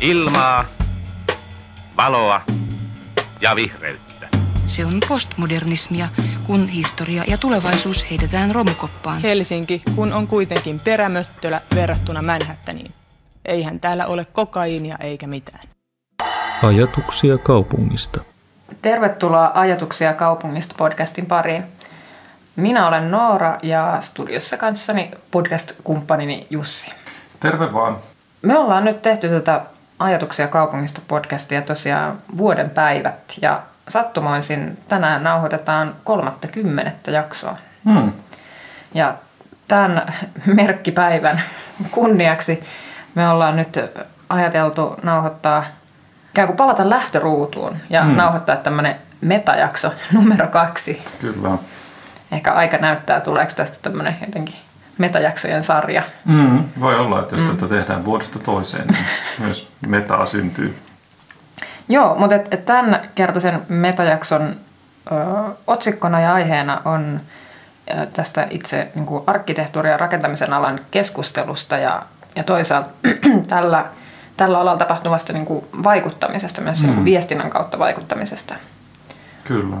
ilmaa, valoa ja vihreyttä. Se on postmodernismia, kun historia ja tulevaisuus heitetään romukoppaan. Helsinki, kun on kuitenkin perämöttölä verrattuna Manhattaniin. Eihän täällä ole kokaiinia eikä mitään. Ajatuksia kaupungista. Tervetuloa Ajatuksia kaupungista podcastin pariin. Minä olen Noora ja studiossa kanssani podcast-kumppanini Jussi. Terve vaan. Me ollaan nyt tehty tätä Ajatuksia kaupungista podcastia tosiaan vuoden päivät ja sattumoisin tänään nauhoitetaan kolmatta kymmenettä jaksoa. Hmm. Ja tämän merkkipäivän kunniaksi me ollaan nyt ajateltu nauhoittaa, ikään kuin palata lähtöruutuun ja Hmm. nauhoittaa tämmöinen metajakso numero kaksi. Kyllä. Ehkä aika näyttää, tuleeko tästä tämmöinen jotenkin metajaksojen sarja. Mm, voi olla, että jos mm. tätä tehdään vuodesta toiseen, niin myös metaa syntyy. Joo, mutta et, et tämän kertaisen metajakson ö, otsikkona ja aiheena on ö, tästä itse niin kuin arkkitehtuuri- ja rakentamisen alan keskustelusta ja, ja toisaalta tällä, tällä alalla tapahtuvasta niin kuin vaikuttamisesta, myös mm. niin kuin viestinnän kautta vaikuttamisesta. Kyllä.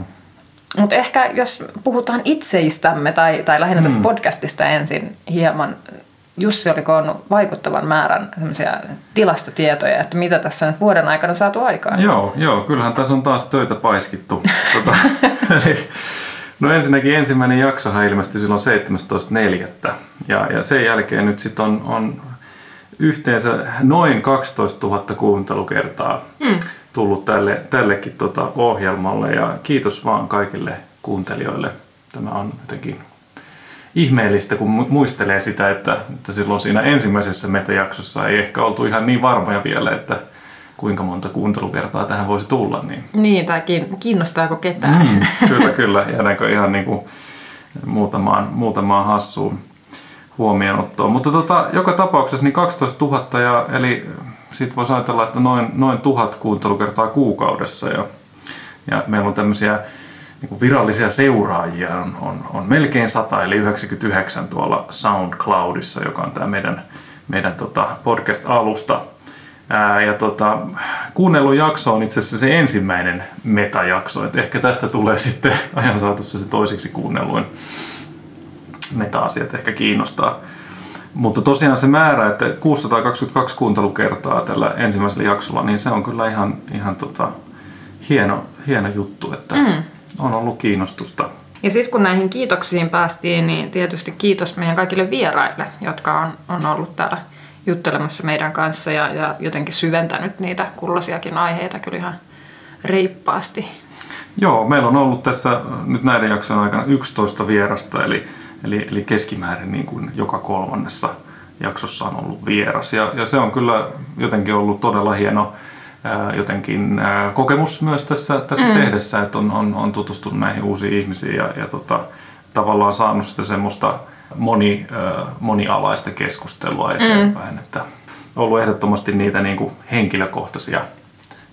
Mutta ehkä jos puhutaan itseistämme tai, tai lähinnä tästä Mm. podcastista ensin hieman, Jussi oli koonnut vaikuttavan määrän tilastotietoja, että mitä tässä nyt vuoden aikana saatu aikaan. Joo, joo, kyllähän tässä on taas töitä paiskittu. tota, eli, no ensinnäkin ensimmäinen jaksohan ilmestyi silloin 17.4. Ja, ja sen jälkeen nyt sitten on, on yhteensä noin 12 000 kuuntelukertaa Mm. Tullut tälle, tällekin tota ohjelmalle. Ja kiitos vaan kaikille kuuntelijoille. Tämä on jotenkin ihmeellistä, kun mu- muistelee sitä, että, että silloin siinä ensimmäisessä metajaksossa ei ehkä oltu ihan niin varmoja vielä, että kuinka monta kuuntelukertaa tähän voisi tulla. Niin, Niin, tai kiin- kiinnostaako ketään. mm, kyllä, kyllä. Jäädäänkö ihan niin kuin muutamaan, muutamaan hassuun huomioonottoon. Mutta tota, joka tapauksessa niin 12 000, ja, eli siitä voisi ajatella, että noin, noin tuhat kuuntelukertaa kuukaudessa. Ja, ja meillä on tämmöisiä niin virallisia seuraajia on, on, on melkein 100, eli 99 tuolla SoundCloudissa, joka on tämä meidän, meidän tota podcast-alusta. Ää, ja tota, kuunnellun jakso on itse asiassa se ensimmäinen metajakso, että ehkä tästä tulee sitten ajan saatossa se toisiksi kuunnelluin meta-asiat ehkä kiinnostaa. Mutta tosiaan se määrä, että 622 kuuntelukertaa tällä ensimmäisellä jaksolla, niin se on kyllä ihan, ihan tota, hieno, hieno juttu, että mm. on ollut kiinnostusta. Ja sitten kun näihin kiitoksiin päästiin, niin tietysti kiitos meidän kaikille vieraille, jotka on, on ollut täällä juttelemassa meidän kanssa ja, ja jotenkin syventänyt niitä kullasiakin aiheita kyllä ihan reippaasti. Joo, meillä on ollut tässä nyt näiden jaksojen aikana 11 vierasta, eli, eli, eli keskimäärin niin kuin joka kolmannessa jaksossa on ollut vieras. Ja, ja se on kyllä jotenkin ollut todella hieno ää, jotenkin ää, kokemus myös tässä, tässä mm. tehdessä, että on, on, on tutustunut näihin uusiin ihmisiin ja, ja tota, tavallaan saanut sitä semmoista moni, ää, monialaista keskustelua eteenpäin. Mm. Että on ollut ehdottomasti niitä niin kuin henkilökohtaisia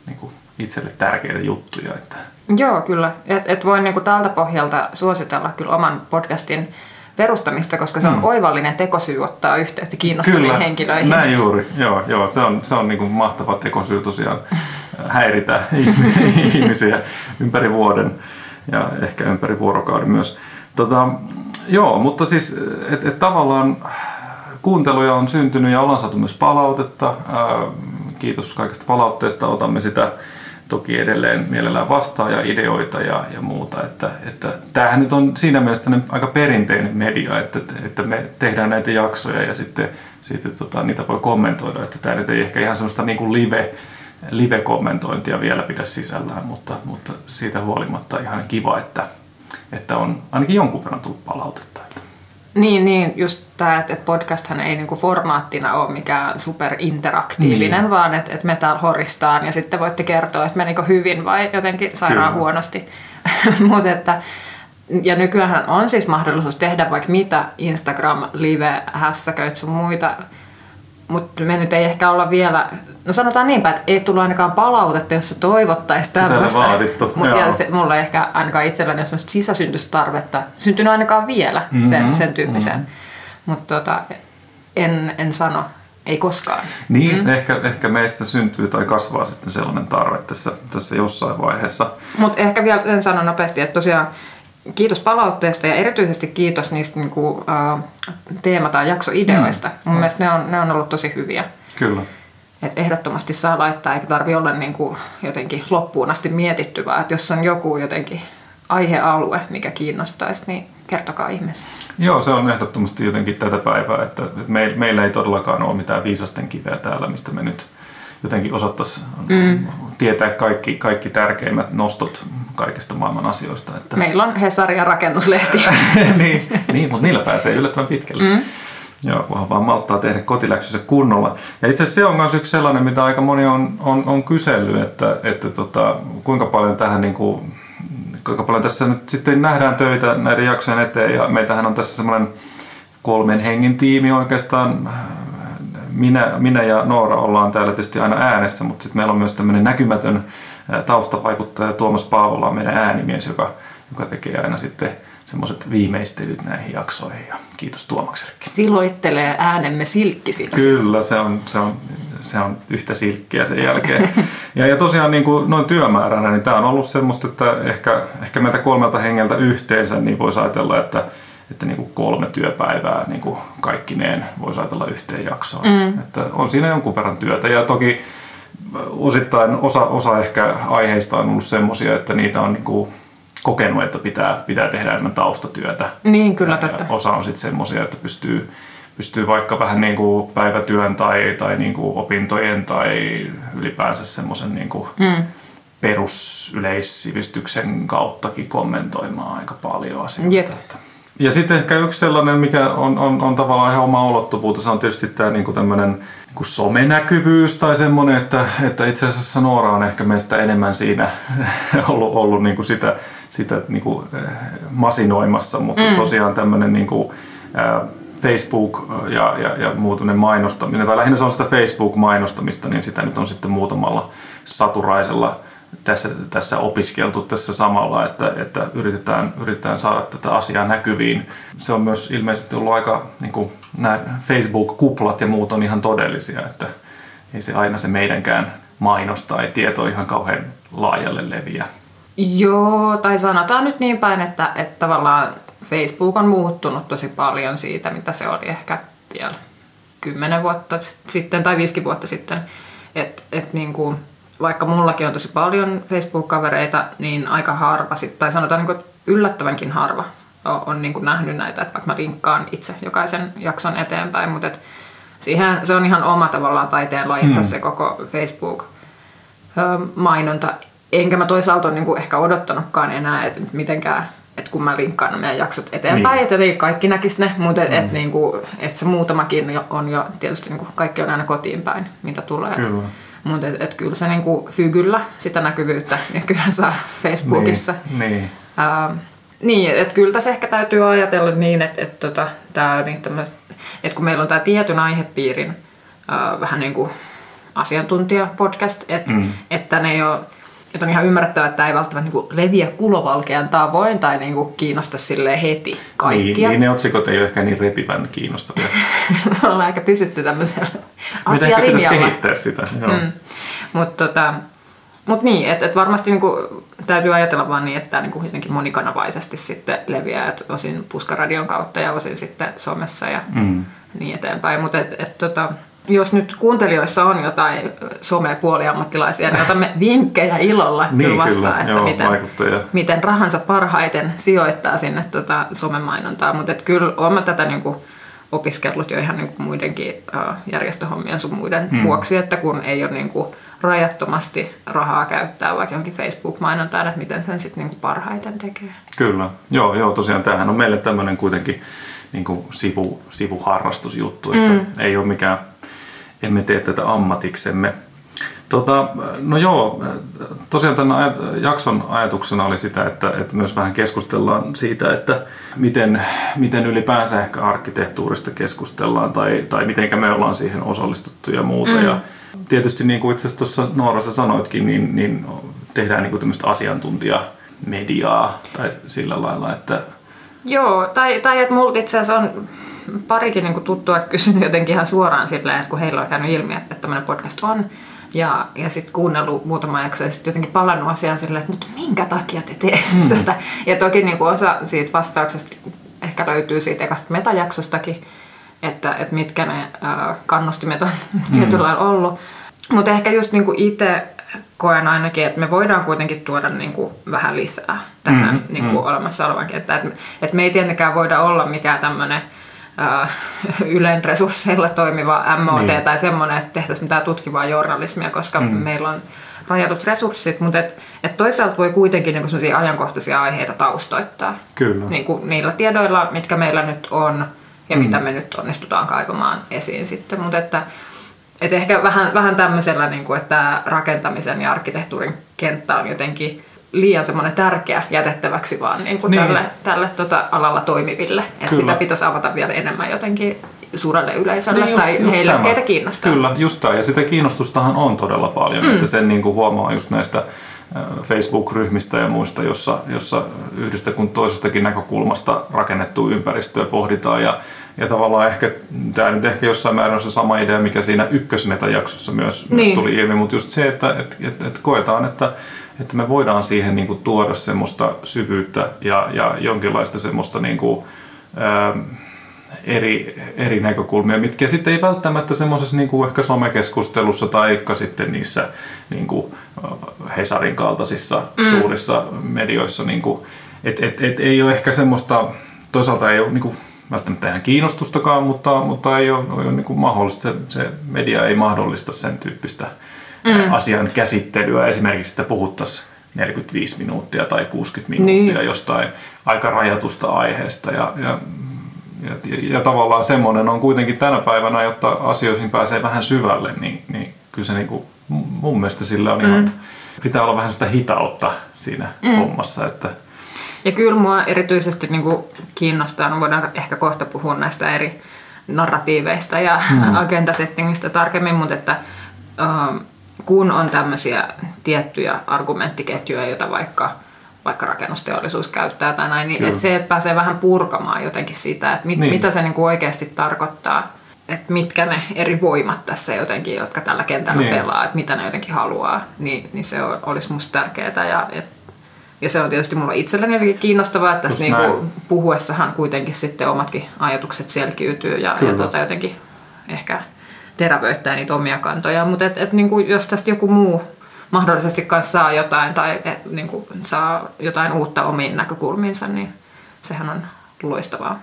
niin kuin itselle tärkeitä juttuja, että Joo, kyllä. Et, et voin niinku tältä pohjalta suositella kyllä oman podcastin perustamista, koska se on mm. oivallinen tekosyy ottaa yhteyttä kiinnostaviin henkilöihin. näin juuri. Joo, joo se on, se on niin kuin mahtava tekosyy tosiaan häiritä ihmisiä ympäri vuoden ja ehkä ympäri vuorokauden myös. Tota, joo, mutta siis et, et tavallaan kuunteluja on syntynyt ja ollaan saatu myös palautetta. Ää, kiitos kaikesta palautteesta, otamme sitä toki edelleen mielellään vastaan ja ideoita ja, ja muuta. Että, että tämähän nyt on siinä mielessä aika perinteinen media, että, että me tehdään näitä jaksoja ja sitten, sitten tota, niitä voi kommentoida. Että tämä nyt ei ehkä ihan semmoista niin kuin live, live-kommentointia vielä pidä sisällään, mutta, mutta siitä huolimatta ihan kiva, että, että on ainakin jonkun verran tullut palautetta. Niin, niin, just tämä, että et podcasthan ei niinku formaattina ole mikään superinteraktiivinen, Niin. vaan että et me täällä horistaan ja sitten voitte kertoa, että menikö hyvin vai jotenkin sairaan Kyllä. huonosti. Mut että, ja nykyään on siis mahdollisuus tehdä vaikka mitä Instagram, live, hässäköit sun muita, mutta me nyt ei ehkä olla vielä, no sanotaan niinpä, että ei tullut ainakaan palautetta, jos se toivottaisi Sitä ei tämmöistä. vaadittu, Mut, ja se, mulla ei ehkä ainakaan itselläni ole semmoista sisäsyntystarvetta syntynyt ainakaan vielä sen, Mhm, sen tyyppiseen. Mutta tota, en, en sano ei koskaan. Niin, mm. ehkä, ehkä meistä syntyy tai kasvaa sitten sellainen tarve tässä, tässä jossain vaiheessa. Mutta ehkä vielä sen sanon nopeasti, että tosiaan kiitos palautteesta ja erityisesti kiitos niistä niinku, uh, teema- tai jaksoideoista. Mm. Mun mm. mielestä ne on, ne on ollut tosi hyviä. Kyllä. Et ehdottomasti saa laittaa, eikä tarvi olla niinku jotenkin loppuun asti mietitty, vaan että jos on joku jotenkin aihealue, mikä kiinnostaisi, niin kertokaa ihmeessä. Joo, se on ehdottomasti jotenkin tätä päivää, että me, meillä ei todellakaan ole mitään viisasten kiveä täällä, mistä me nyt jotenkin osattaisiin mm. tietää kaikki, kaikki tärkeimmät nostot kaikista maailman asioista. Että... Meillä on Hesari ja rakennuslehti. niin, niin, mutta niillä pääsee yllättävän pitkälle. Mm. Joo, kunhan vaan malttaa tehdä kotiläksynsä kunnolla. Ja itse asiassa se on myös yksi sellainen, mitä aika moni on, on, on kysellyt, että, että tota, kuinka paljon tähän niin kuin, kuinka paljon tässä nyt sitten nähdään töitä näiden jaksojen eteen. Ja meitähän on tässä semmoinen kolmen hengen tiimi oikeastaan. Minä, minä ja Noora ollaan täällä tietysti aina äänessä, mutta sitten meillä on myös tämmöinen näkymätön taustavaikuttaja Tuomas Paavola on meidän äänimies, joka, joka tekee aina sitten semmoiset viimeistelyt näihin jaksoihin ja kiitos Tuomaksellekin. Siloittelee äänemme silkkisinä. Kyllä, se on, se on, se on yhtä silkkiä sen jälkeen. ja, ja tosiaan niin kuin noin työmääränä, niin tämä on ollut semmoista, että ehkä, ehkä meiltä kolmelta hengeltä yhteensä niin voisi ajatella, että, että niin kuin kolme työpäivää niin kuin kaikkineen voisi ajatella yhteen jaksoon. Mm. Että on siinä jonkun verran työtä ja toki osittain osa, osa ehkä aiheista on ollut semmoisia, että niitä on niin kuin kokenut, että pitää, pitää tehdä enemmän taustatyötä. Niin, kyllä ja, totta. osa on sitten semmoisia, että pystyy, pystyy vaikka vähän niin kuin päivätyön tai, tai niin kuin opintojen tai ylipäänsä semmoisen niin kuin mm. perusyleissivistyksen kauttakin kommentoimaan aika paljon asioita. Jep. Ja sitten ehkä yksi sellainen, mikä on, on, on tavallaan ihan oma ulottuvuutensa, on tietysti tämä niin kuin tämmöinen niin somenäkyvyys tai semmoinen, että, että itse asiassa Noora on ehkä meistä enemmän siinä ollut, ollut niin kuin sitä, sitä niin kuin masinoimassa, mutta mm. tosiaan tämmöinen niin kuin, Facebook ja, ja, ja muutunen mainostaminen, tai lähinnä se on sitä Facebook-mainostamista, niin sitä nyt on sitten muutamalla saturaisella tässä, tässä opiskeltu tässä samalla, että, että yritetään, yritetään saada tätä asiaa näkyviin. Se on myös ilmeisesti ollut aika, niin kuin nämä Facebook-kuplat ja muut on ihan todellisia, että ei se aina se meidänkään mainos tai tieto ihan kauhean laajalle leviä. Joo, tai sanotaan nyt niin päin, että, että tavallaan Facebook on muuttunut tosi paljon siitä, mitä se oli ehkä vielä kymmenen vuotta sitten tai viisi vuotta sitten. Että et niin kuin, vaikka mullakin on tosi paljon Facebook-kavereita, niin aika harva, sit, tai sanotaan niin kuin yllättävänkin harva on, on niin kuin nähnyt näitä, että vaikka mä linkkaan itse jokaisen jakson eteenpäin, mutta et siihen, se on ihan oma tavallaan taiteen lajinsa hmm. se koko Facebook-mainonta. Enkä mä toisaalta ole niin kuin ehkä odottanutkaan enää, että mitenkään että kun mä linkkaan meidän jaksot eteenpäin, niin. että kaikki näkisi ne, mutta mm. että et, niinku, et se muutamakin on jo, tietysti niinku, kaikki on aina kotiin päin, mitä tulee. Kyllä. Mutta et, et kyllä se niinku fygyllä sitä näkyvyyttä nykyään saa Facebookissa. Niin, niin. Uh, niin, että kyllä tässä ehkä täytyy ajatella niin, että, että, tota, tää, niin että kun meillä on tämä tietyn aihepiirin uh, vähän niin kuin asiantuntija-podcast, että, mm. että ne ei ole että on ihan ymmärrettävää, että tämä ei välttämättä niin leviä kulovalkean tavoin tai niin kuin kiinnosta sille heti kaikkia. Niin, niin, ne otsikot ei ole ehkä niin repivän kiinnostavia. Me ollaan aika pysytty tämmöisellä asialinjalla. Meidän ehkä kehittää sitä. Mm. Mutta tota, mut niin, että et varmasti niinku, täytyy ajatella vaan niin, että tämä niinku jotenkin monikanavaisesti sitten leviää, että osin puskaradion kautta ja osin sitten somessa ja mm. niin eteenpäin. Mutta et, et, tota, jos nyt kuuntelijoissa on jotain some-puoliammattilaisia, niin otamme vinkkejä ilolla niin, kyllä vastaan, että Joo, miten, miten rahansa parhaiten sijoittaa sinne tota somemainontaa. Mutta kyllä olen tätä niinku opiskellut jo ihan niinku muidenkin järjestöhommien sun muiden hmm. vuoksi, että kun ei ole niinku rajattomasti rahaa käyttää vaikka johonkin Facebook-mainontaan, että miten sen sitten niinku parhaiten tekee. Kyllä, joo, joo tosiaan tämähän on meille tämmöinen kuitenkin niin kuin sivu, sivuharrastusjuttu, että mm. ei ole mikään emme tee tätä ammatiksemme. Tota, no joo, tosiaan tämän jakson ajatuksena oli sitä, että, että myös vähän keskustellaan siitä, että miten, miten ylipäänsä ehkä arkkitehtuurista keskustellaan tai, tai miten me ollaan siihen osallistuttu ja muuta. Mm. Ja tietysti niin kuin itse asiassa tuossa Noorassa sanoitkin, niin, niin tehdään niin kuin tämmöistä asiantuntijamediaa tai sillä lailla, että... Joo, tai, tai että multa itse asiassa on parikin niin kuin tuttua kysynyt jotenkin ihan suoraan silleen, että kun heillä on käynyt ilmi, että, että tämmöinen podcast on, ja, ja sitten kuunnellut muutama jakso ja sitten jotenkin palannut asiaan silleen, että mutta minkä takia te teette mm. tätä. Ja toki niin kuin osa siitä vastauksesta ehkä löytyy siitä ekasta metajaksostakin, että, että mitkä ne äh, kannustimet on mm. tietyllä lailla ollut. Mutta ehkä just niin kuin itse koen ainakin, että me voidaan kuitenkin tuoda niin kuin vähän lisää tähän mm, niin kuin mm. olemassa olevankin. Että, että, että me ei tietenkään voida olla mikään tämmöinen Ylen resursseilla toimiva MOT niin. tai semmoinen, että tehtäisiin mitään tutkivaa journalismia, koska mm. meillä on rajatut resurssit, mutta et, et toisaalta voi kuitenkin niin ajankohtaisia aiheita taustoittaa. Kyllä. Niin kuin niillä tiedoilla, mitkä meillä nyt on ja mm. mitä me nyt onnistutaan kaivamaan esiin sitten. Mutta että, et ehkä vähän, vähän tämmöisellä, niin kuin, että rakentamisen ja arkkitehtuurin kenttä on jotenkin liian semmoinen tärkeä jätettäväksi vaan niin kuin niin. tälle, tälle tota alalla toimiville. Että sitä pitäisi avata vielä enemmän jotenkin suurelle yleisölle niin just, tai just heille, tämä. keitä kiinnostaa. Kyllä, just tämä. Ja sitä kiinnostustahan on todella paljon, mm. että sen niin kuin huomaa just näistä Facebook-ryhmistä ja muista, jossa, jossa yhdestä kuin toisestakin näkökulmasta rakennettua ympäristöä pohditaan. Ja, ja tavallaan ehkä, tämä nyt ehkä jossain määrin on se sama idea, mikä siinä ykkösmetajaksossa myös, niin. myös tuli ilmi, mutta just se, että et, et, et koetaan, että, että me voidaan siihen niin kuin tuoda semmoista syvyyttä ja, ja jonkinlaista semmoista niin kuin, ää, eri, eri näkökulmia, mitkä sitten ei välttämättä semmoisessa niin kuin ehkä somekeskustelussa tai ehkä sitten niissä niin kuin Hesarin kaltaisissa mm. suurissa medioissa, niin kuin, et, et, et ei ole ehkä semmoista, toisaalta ei ole niin kuin, välttämättä ihan kiinnostustakaan, mutta, mutta ei ole, ole niin kuin mahdollista, se, se media ei mahdollista sen tyyppistä mm. asian käsittelyä, esimerkiksi että puhuttaisiin 45 minuuttia tai 60 minuuttia niin. jostain aika rajatusta aiheesta. Ja, ja ja, ja tavallaan semmoinen on kuitenkin tänä päivänä, jotta asioihin pääsee vähän syvälle, niin, niin kyllä se niin kuin, mun mielestä sillä on mm. ihan, pitää olla vähän sitä hitautta siinä mm. hommassa. Että... Ja kyllä mua erityisesti niin kuin kiinnostaa, no voidaan ehkä kohta puhua näistä eri narratiiveista ja mm. agendasettingistä tarkemmin, mutta että kun on tämmöisiä tiettyjä argumenttiketjuja, joita vaikka – vaikka rakennusteollisuus käyttää tai näin, niin että se, että pääsee vähän purkamaan jotenkin sitä, että mit, niin. mitä se niin kuin oikeasti tarkoittaa, että mitkä ne eri voimat tässä jotenkin, jotka tällä kentällä niin. pelaa, että mitä ne jotenkin haluaa, niin, niin se olisi musta tärkeää ja et, ja se on tietysti mulla itselleni kiinnostavaa, että tässä niinku puhuessahan kuitenkin sitten omatkin ajatukset selkiytyy ja, ja tota jotenkin ehkä terävöittää niitä omia kantoja. Mutta et, et niinku, jos tästä joku muu mahdollisesti kanssa saa jotain tai et, niin kuin, saa jotain uutta omiin näkökulmiinsa, niin sehän on loistavaa.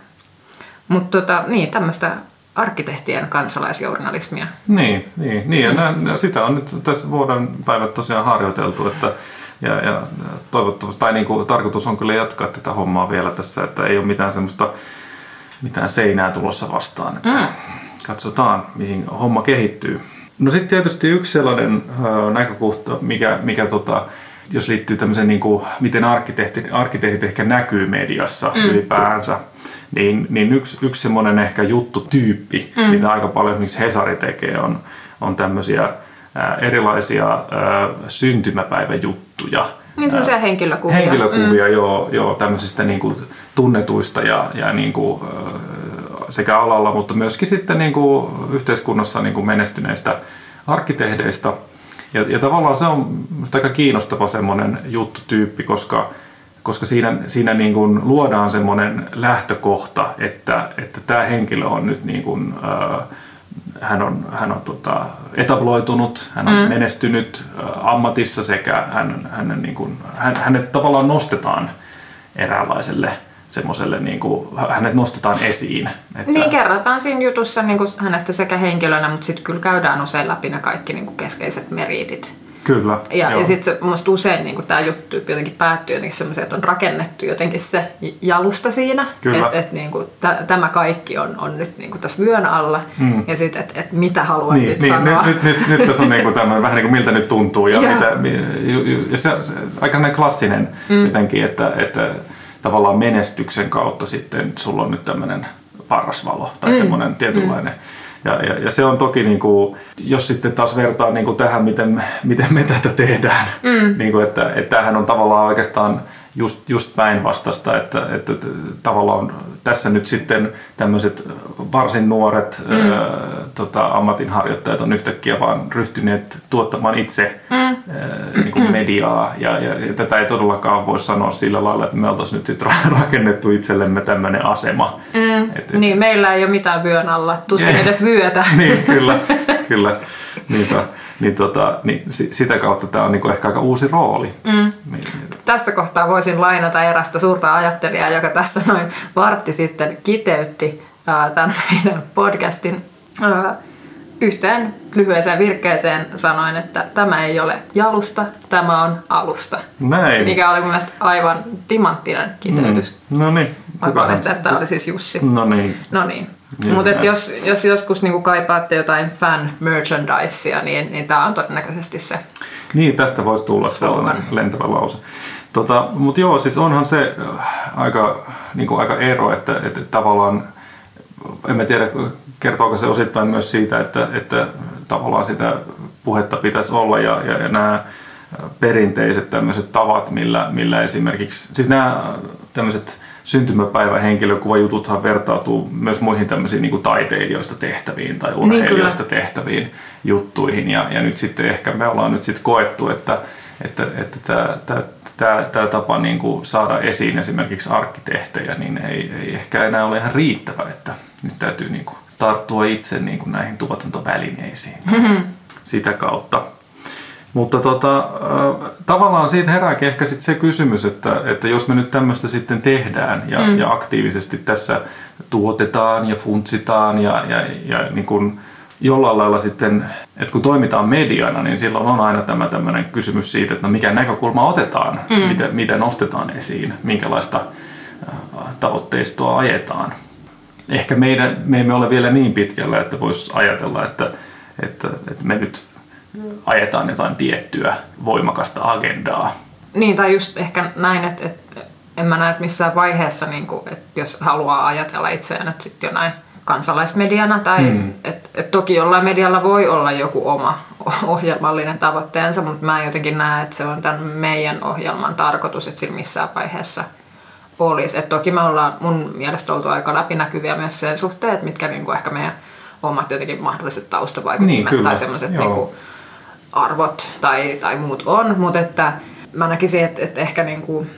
Mutta tota, niin, tämmöistä arkkitehtien kansalaisjournalismia. Niin, niin, niin ja nää, sitä on nyt tässä vuoden päivät tosiaan harjoiteltu, että ja, ja toivottavasti, tai niin kuin, tarkoitus on kyllä jatkaa tätä hommaa vielä tässä, että ei ole mitään semmoista mitään seinää tulossa vastaan. Että mm. Katsotaan, mihin homma kehittyy. No sitten tietysti yksi sellainen näkökohta, mikä, mikä tota, jos liittyy tämmöiseen, niin kuin, miten arkkitehtit, arkkitehtit ehkä näkyy mediassa mm. ylipäänsä, niin, niin yksi, yksi semmoinen ehkä juttutyyppi, mm. mitä aika paljon esimerkiksi Hesari tekee, on, on tämmöisiä erilaisia ä, syntymäpäiväjuttuja. Niin semmoisia henkilökuvia. Henkilökuvia, mm. joo, joo, tämmöisistä niin kuin, tunnetuista ja, ja niin kuin, sekä alalla, mutta myöskin sitten niin kuin yhteiskunnassa niin kuin menestyneistä arkkitehdeistä. Ja, ja tavallaan se on aika kiinnostava semmoinen juttutyyppi, koska, koska siinä, siinä niin kuin luodaan semmoinen lähtökohta, että, että tämä henkilö on nyt niin kuin, äh, hän on, hän on tota, etabloitunut, hän on mm. menestynyt äh, ammatissa sekä hän, hänen, niin kuin, hän, hänet tavallaan nostetaan eräänlaiselle semmoiselle, niin kuin, hänet nostetaan esiin. Että... Niin, kerrotaan siinä jutussa niin kuin hänestä sekä henkilönä, mutta sitten kyllä käydään usein läpi ne kaikki niin kuin keskeiset meriitit. Kyllä. Ja, ja sitten musta usein niin tämä juttu jotenkin päättyy jotenkin semmoiseen, että on rakennettu jotenkin se jalusta siinä. Että et, niin t- tämä kaikki on, on nyt niin kuin tässä vyön alla. Mm. Ja sitten, että et mitä haluat niin, nyt niin, sanoa. Nyt, nyt, nyt, nyt tässä on niin kuin tämmöinen, vähän niin kuin miltä nyt tuntuu. Ja, mitä, ja se, se, aika klassinen mm. jotenkin, että, että tavallaan menestyksen kautta sitten sulla on nyt tämmöinen parrasvalo tai mm. semmoinen tietynlainen. Mm. Ja, ja, ja se on toki, niin kuin, jos sitten taas vertaa niin kuin tähän, miten, miten me tätä tehdään, mm. niin kuin, että, että tämähän on tavallaan oikeastaan just, just päinvastasta, että, että, että tavallaan tässä nyt sitten tämmöiset varsin nuoret mm. ää, tota, ammatinharjoittajat on yhtäkkiä vaan ryhtyneet tuottamaan itse mm. ää, niin kuin mediaa ja, ja, ja tätä ei todellakaan voi sanoa sillä lailla, että me oltaisiin nyt sitten rakennettu itsellemme tämmöinen asema. Mm. Et, et, niin, meillä ei ole mitään vyön alla, tuskin edes vyötä. niin, kyllä, kyllä. Niinpä niin, tota, niin sitä kautta tämä on niin ehkä aika uusi rooli. Mm. Niin, tässä kohtaa voisin lainata erästä suurta ajattelijaa, joka tässä noin vartti sitten kiteytti ää, tämän meidän podcastin ää, yhteen lyhyeseen virkkeeseen sanoin, että tämä ei ole jalusta, tämä on alusta. Näin. Mikä oli mun mielestä aivan timanttinen kiteytys. Mm. No niin. Kuka että tämä oli siis Jussi. No niin. No niin. Mutta jos, jos joskus niinku kaipaatte jotain fan merchandisea, niin, niin tämä on todennäköisesti se. Niin, tästä voisi tulla sellainen lentävä lause. Tota, Mutta joo, siis onhan se äh, aika, niinku aika ero, että, että tavallaan, en mä tiedä, kertooko se osittain myös siitä, että, että tavallaan sitä puhetta pitäisi olla ja, ja, ja nämä perinteiset tämmöiset tavat, millä, millä esimerkiksi, siis nämä tämmöiset syntymäpäivähenkilökuvajututhan vertautuu myös muihin tämmöisiin niin kuin taiteilijoista tehtäviin tai niin, urheilijoista niin, tehtäviin juttuihin. Ja, ja nyt sitten ehkä me ollaan nyt sitten koettu, että, että, että tämä, tämä, tämä, tämä tapa niin kuin saada esiin esimerkiksi arkkitehtejä, niin ei, ei ehkä enää ole ihan riittävä, että nyt täytyy niin kuin tarttua itse niin kuin näihin tuotantovälineisiin mm-hmm. sitä kautta. Mutta tota, tavallaan siitä herääkin ehkä sit se kysymys, että, että jos me nyt tämmöistä sitten tehdään ja, mm. ja aktiivisesti tässä tuotetaan ja funtsitaan ja, ja, ja niin kuin jollain lailla sitten, että kun toimitaan mediana, niin silloin on aina tämä tämmöinen kysymys siitä, että no mikä näkökulma otetaan, mm. miten, miten nostetaan esiin, minkälaista tavoitteistoa ajetaan. Ehkä meidän, me emme ole vielä niin pitkällä, että voisi ajatella, että, että, että me nyt ajetaan jotain tiettyä voimakasta agendaa. Niin, tai just ehkä näin, että, että en mä näe, että missään vaiheessa, niin kuin, että jos haluaa ajatella itseään että sitten jo näin kansalaismediana, tai mm. että et toki jollain medialla voi olla joku oma ohjelmallinen tavoitteensa, mutta mä jotenkin näen, että se on tämän meidän ohjelman tarkoitus, että sillä missään vaiheessa olisi. Et toki me ollaan mun mielestä oltu aika läpinäkyviä myös sen suhteen, että mitkä niin kuin ehkä meidän omat jotenkin mahdolliset taustavaikuttimet niin, tai semmoiset niin arvot tai, tai muut on, mutta että mä näkisin, että, että ehkä niin kuin,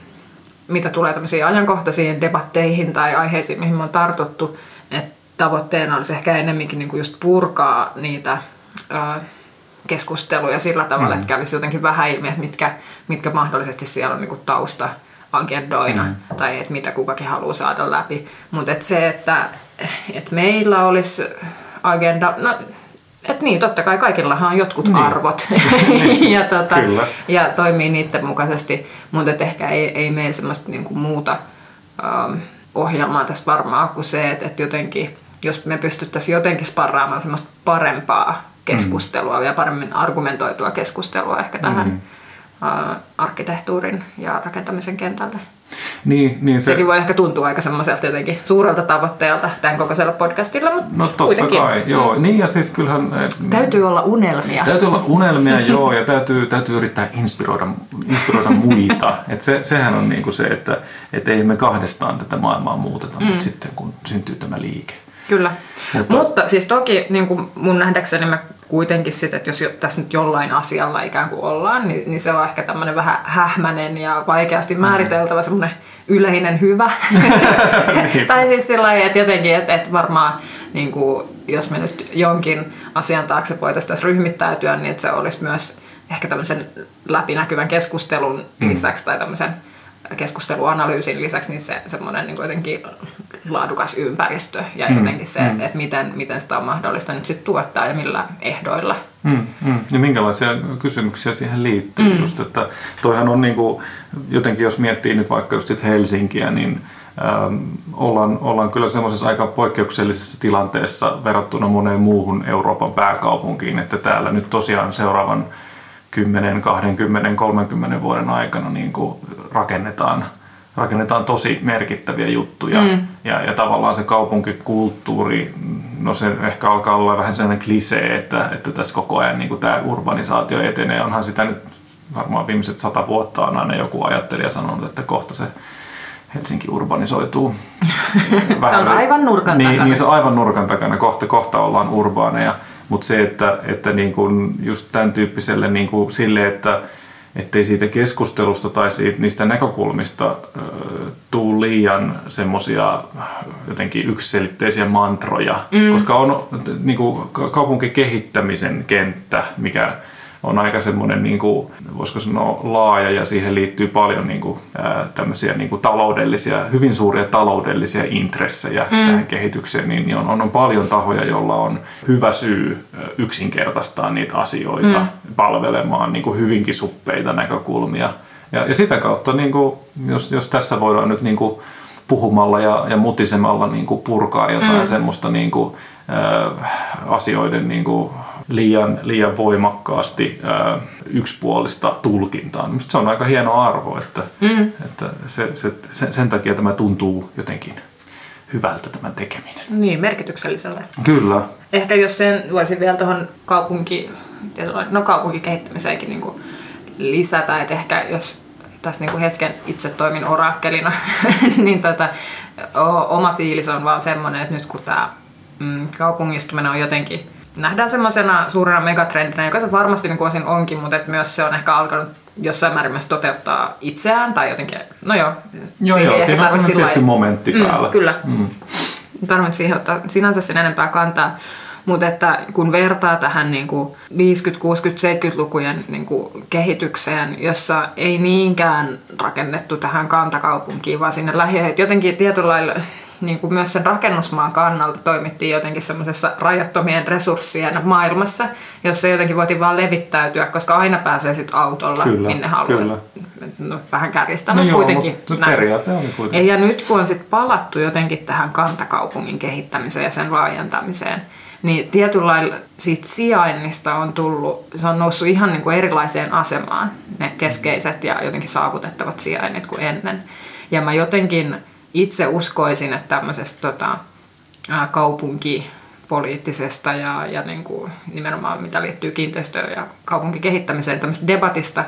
mitä tulee tämmöisiin ajankohtaisiin debatteihin tai aiheisiin, mihin me on tartuttu, että tavoitteena olisi ehkä enemmänkin niin kuin just purkaa niitä ää, keskusteluja sillä tavalla, mm. että kävisi jotenkin vähän ilmi, että mitkä, mitkä mahdollisesti siellä on niin kuin tausta agendoina mm. tai että mitä kukakin haluaa saada läpi. Mutta et se, että, että meillä olisi agenda, no et niin, totta kai kaikillahan on jotkut niin. arvot niin. ja, tota, ja toimii niiden mukaisesti, mutta ehkä ei, ei meillä semmoista niinku muuta ähm, ohjelmaa tässä varmaan kuin se, että, että jotenkin, jos me pystyttäisiin jotenkin sparraamaan semmoista parempaa keskustelua mm. ja paremmin argumentoitua keskustelua ehkä tähän mm. äh, arkkitehtuurin ja rakentamisen kentälle. Niin, niin se... Sekin voi ehkä tuntua aika semmoiselta jotenkin suurelta tavoitteelta tämän kokoisella podcastilla, mutta No totta kuitenkin. kai, joo. Niin ja siis kyllähän... Eh, täytyy olla unelmia. Täytyy olla unelmia, joo, ja täytyy, täytyy yrittää inspiroida, inspiroida muita. Et se, sehän on niinku se, että et ei me kahdestaan tätä maailmaa muuteta mm. nyt sitten, kun syntyy tämä liike. Kyllä. Mutta, Mutta siis toki niin kuin mun nähdäkseni me kuitenkin sitten, että jos tässä nyt jollain asialla ikään kuin ollaan, niin, niin se on ehkä tämmöinen vähän hähmäinen ja vaikeasti määriteltävä mm. semmoinen yleinen hyvä. tai siis sillä lailla, että jotenkin, että, että varmaan niin kuin, jos me nyt jonkin asian taakse voitaisiin tässä ryhmittäytyä, niin että se olisi myös ehkä tämmöisen läpinäkyvän keskustelun mm. lisäksi tai tämmöisen keskusteluanalyysin lisäksi niin se semmoinen niin jotenkin laadukas ympäristö ja mm, jotenkin se, mm. että miten, miten sitä on mahdollista nyt sitten tuottaa ja millä ehdoilla. Mm, mm. Ja minkälaisia kysymyksiä siihen liittyy mm. just, että toihan on niin kuin, jotenkin jos miettii nyt vaikka just Helsinkiä, niin ähm, ollaan, ollaan kyllä semmoisessa aika poikkeuksellisessa tilanteessa verrattuna moneen muuhun Euroopan pääkaupunkiin, että täällä nyt tosiaan seuraavan 10, 20, 30 vuoden aikana niin kuin rakennetaan, rakennetaan tosi merkittäviä juttuja. Mm. Ja, ja tavallaan se kaupunkikulttuuri, no se ehkä alkaa olla vähän sellainen klisee, että, että tässä koko ajan niin kuin tämä urbanisaatio etenee. Onhan sitä nyt varmaan viimeiset sata vuotta on aina joku ajattelija sanonut, että kohta se Helsinki urbanisoituu. se on aivan nurkan niin, takana. Niin se on aivan nurkan takana. Kohta, kohta ollaan urbaaneja. Mutta se, että, että niin kun just tämän tyyppiselle niin kuin sille, että ettei siitä keskustelusta tai siitä, niistä näkökulmista äh, tuu liian semmoisia jotenkin yksiselitteisiä mantroja, mm. koska on niin kuin, kaupunkikehittämisen kenttä, mikä on aika semmoinen, niin kuin, voisiko sanoa, laaja ja siihen liittyy paljon niin kuin, ää, tämmöisiä niin kuin taloudellisia, hyvin suuria taloudellisia intressejä mm. tähän kehitykseen, niin on, on, on paljon tahoja, joilla on hyvä syy yksinkertaistaa niitä asioita mm. palvelemaan niin kuin hyvinkin suppeita näkökulmia. Ja, ja sitä kautta, niin kuin, jos, jos tässä voidaan nyt niin kuin, puhumalla ja, ja mutisemalla niin kuin purkaa jotain mm. semmoista niin kuin, ää, asioiden niin kuin, liian, liian voimakkaasti ää, yksipuolista tulkintaa. Minusta se on aika hieno arvo, että, mm. että se, se, sen, sen takia tämä tuntuu jotenkin hyvältä tämän tekeminen. Niin, merkityksellisellä. Kyllä. Ehkä jos sen voisin vielä tuohon kaupunki, no kaupunkikehittämiseenkin niin kuin lisätä, että ehkä jos tässä niin kuin hetken itse toimin orakkelina, niin tota, oma fiilis on vaan semmoinen, että nyt kun tämä mm, kaupungistuminen on jotenkin nähdään semmoisena suurena megatrendinä, joka se varmasti niin osin onkin, mutta että myös se on ehkä alkanut jossain määrin myös toteuttaa itseään tai jotenkin, no joo. Joo, joo, siinä on tietty lai... momentti mm, päällä. Kyllä. Mm. Tarvitsen siihen ottaa sinänsä sen enempää kantaa. Mutta että kun vertaa tähän niin kuin 50, 60, 70-lukujen niin kuin kehitykseen, jossa ei niinkään rakennettu tähän kantakaupunkiin, vaan sinne lähiöihin, jotenkin tietyllä lailla niin kuin myös sen rakennusmaan kannalta toimittiin jotenkin semmoisessa rajattomien resurssien maailmassa, jossa jotenkin voitiin vaan levittäytyä, koska aina pääsee sitten autolla kyllä, minne haluaa. Kyllä. No, vähän kärjistänyt no joo, kuitenkin. Mutta periaate oli kuitenkin. Ja, ja nyt kun on sitten palattu jotenkin tähän kantakaupungin kehittämiseen ja sen laajentamiseen, niin tietyllä lailla siitä sijainnista on tullut, se on noussut ihan niin kuin erilaiseen asemaan, ne keskeiset ja jotenkin saavutettavat sijainnit kuin ennen. Ja mä jotenkin itse uskoisin, että tämmöisestä tota, kaupunkipoliittisesta ja, ja niin kuin nimenomaan mitä liittyy kiinteistöön ja kaupunkikehittämiseen, tämmöistä debatista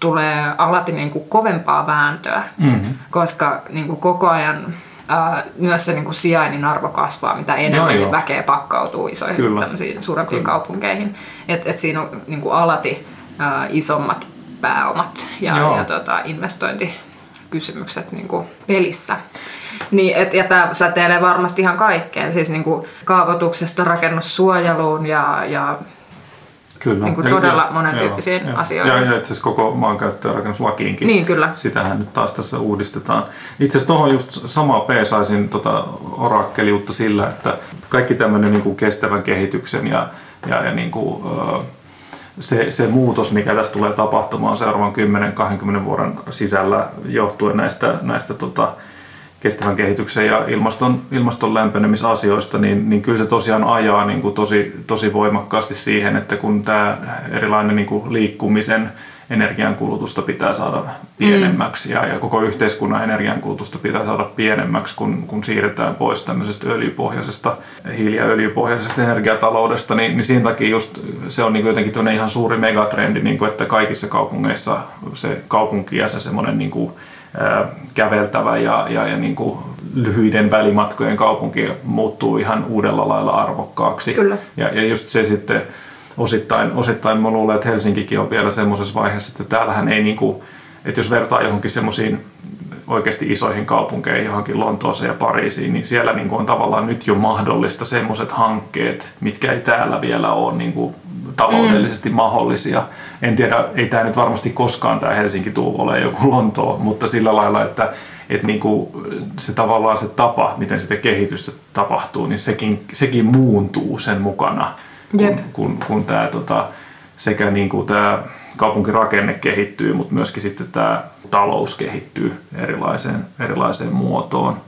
tulee alati niin kuin kovempaa vääntöä, mm-hmm. koska niin kuin koko ajan ää, myös se niin kuin sijainnin arvo kasvaa, mitä enemmän joo, väkeä pakkautuu isoihin Kyllä. tämmöisiin suurempiin Kyllä. kaupunkeihin. Et, et siinä on niin kuin alati ää, isommat pääomat ja, ja tota, investointi kysymykset niin kuin pelissä. Niin, et, ja tämä säteilee varmasti ihan kaikkeen, siis niin kuin kaavoituksesta rakennussuojeluun ja, ja Kyllä. Niin kuin ja, todella ja, monen tyyppisiin ja, asioihin. Ja, ja itse asiassa koko maankäyttö- ja rakennuslakiinkin. Niin, kyllä. Sitähän nyt taas tässä uudistetaan. Itse asiassa tuohon just samaa peesaisin tota orakkeliutta sillä, että kaikki tämmöinen niin kuin kestävän kehityksen ja, ja, ja niin kuin, se, se muutos, mikä tässä tulee tapahtumaan seuraavan 10-20 vuoden sisällä johtuen näistä, näistä tota, kestävän kehityksen ja ilmaston, ilmaston lämpenemisasioista, niin, niin kyllä se tosiaan ajaa niin kuin tosi, tosi voimakkaasti siihen, että kun tämä erilainen niin kuin liikkumisen energiankulutusta pitää saada pienemmäksi mm. ja, ja koko yhteiskunnan energiankulutusta pitää saada pienemmäksi, kun, kun siirretään pois tämmöisestä öljypohjaisesta, hiili- ja öljypohjaisesta energiataloudesta, niin, niin siinä takia just se on niin jotenkin ihan suuri megatrendi, niin kuin, että kaikissa kaupungeissa se kaupunki ja se semmoinen niin kuin, ää, käveltävä ja, ja, ja niin kuin lyhyiden välimatkojen kaupunki muuttuu ihan uudella lailla arvokkaaksi. Kyllä. Ja, ja just se sitten osittain, osittain mä luulen, että Helsinkikin on vielä semmoisessa vaiheessa, että täällähän ei niinku, että jos vertaa johonkin semmoisiin oikeasti isoihin kaupunkeihin, johonkin Lontooseen ja Pariisiin, niin siellä niin on tavallaan nyt jo mahdollista semmoiset hankkeet, mitkä ei täällä vielä ole niin kuin taloudellisesti mm. mahdollisia. En tiedä, ei tämä nyt varmasti koskaan tämä Helsinki tule ole joku Lontoo, mutta sillä lailla, että, että niin kuin se tavallaan se tapa, miten sitä kehitystä tapahtuu, niin sekin, sekin muuntuu sen mukana kun, kun, kun tämä tota, sekä niin kuin tämä kaupunkirakenne kehittyy, mutta myöskin sitten tämä talous kehittyy erilaiseen, erilaiseen muotoon.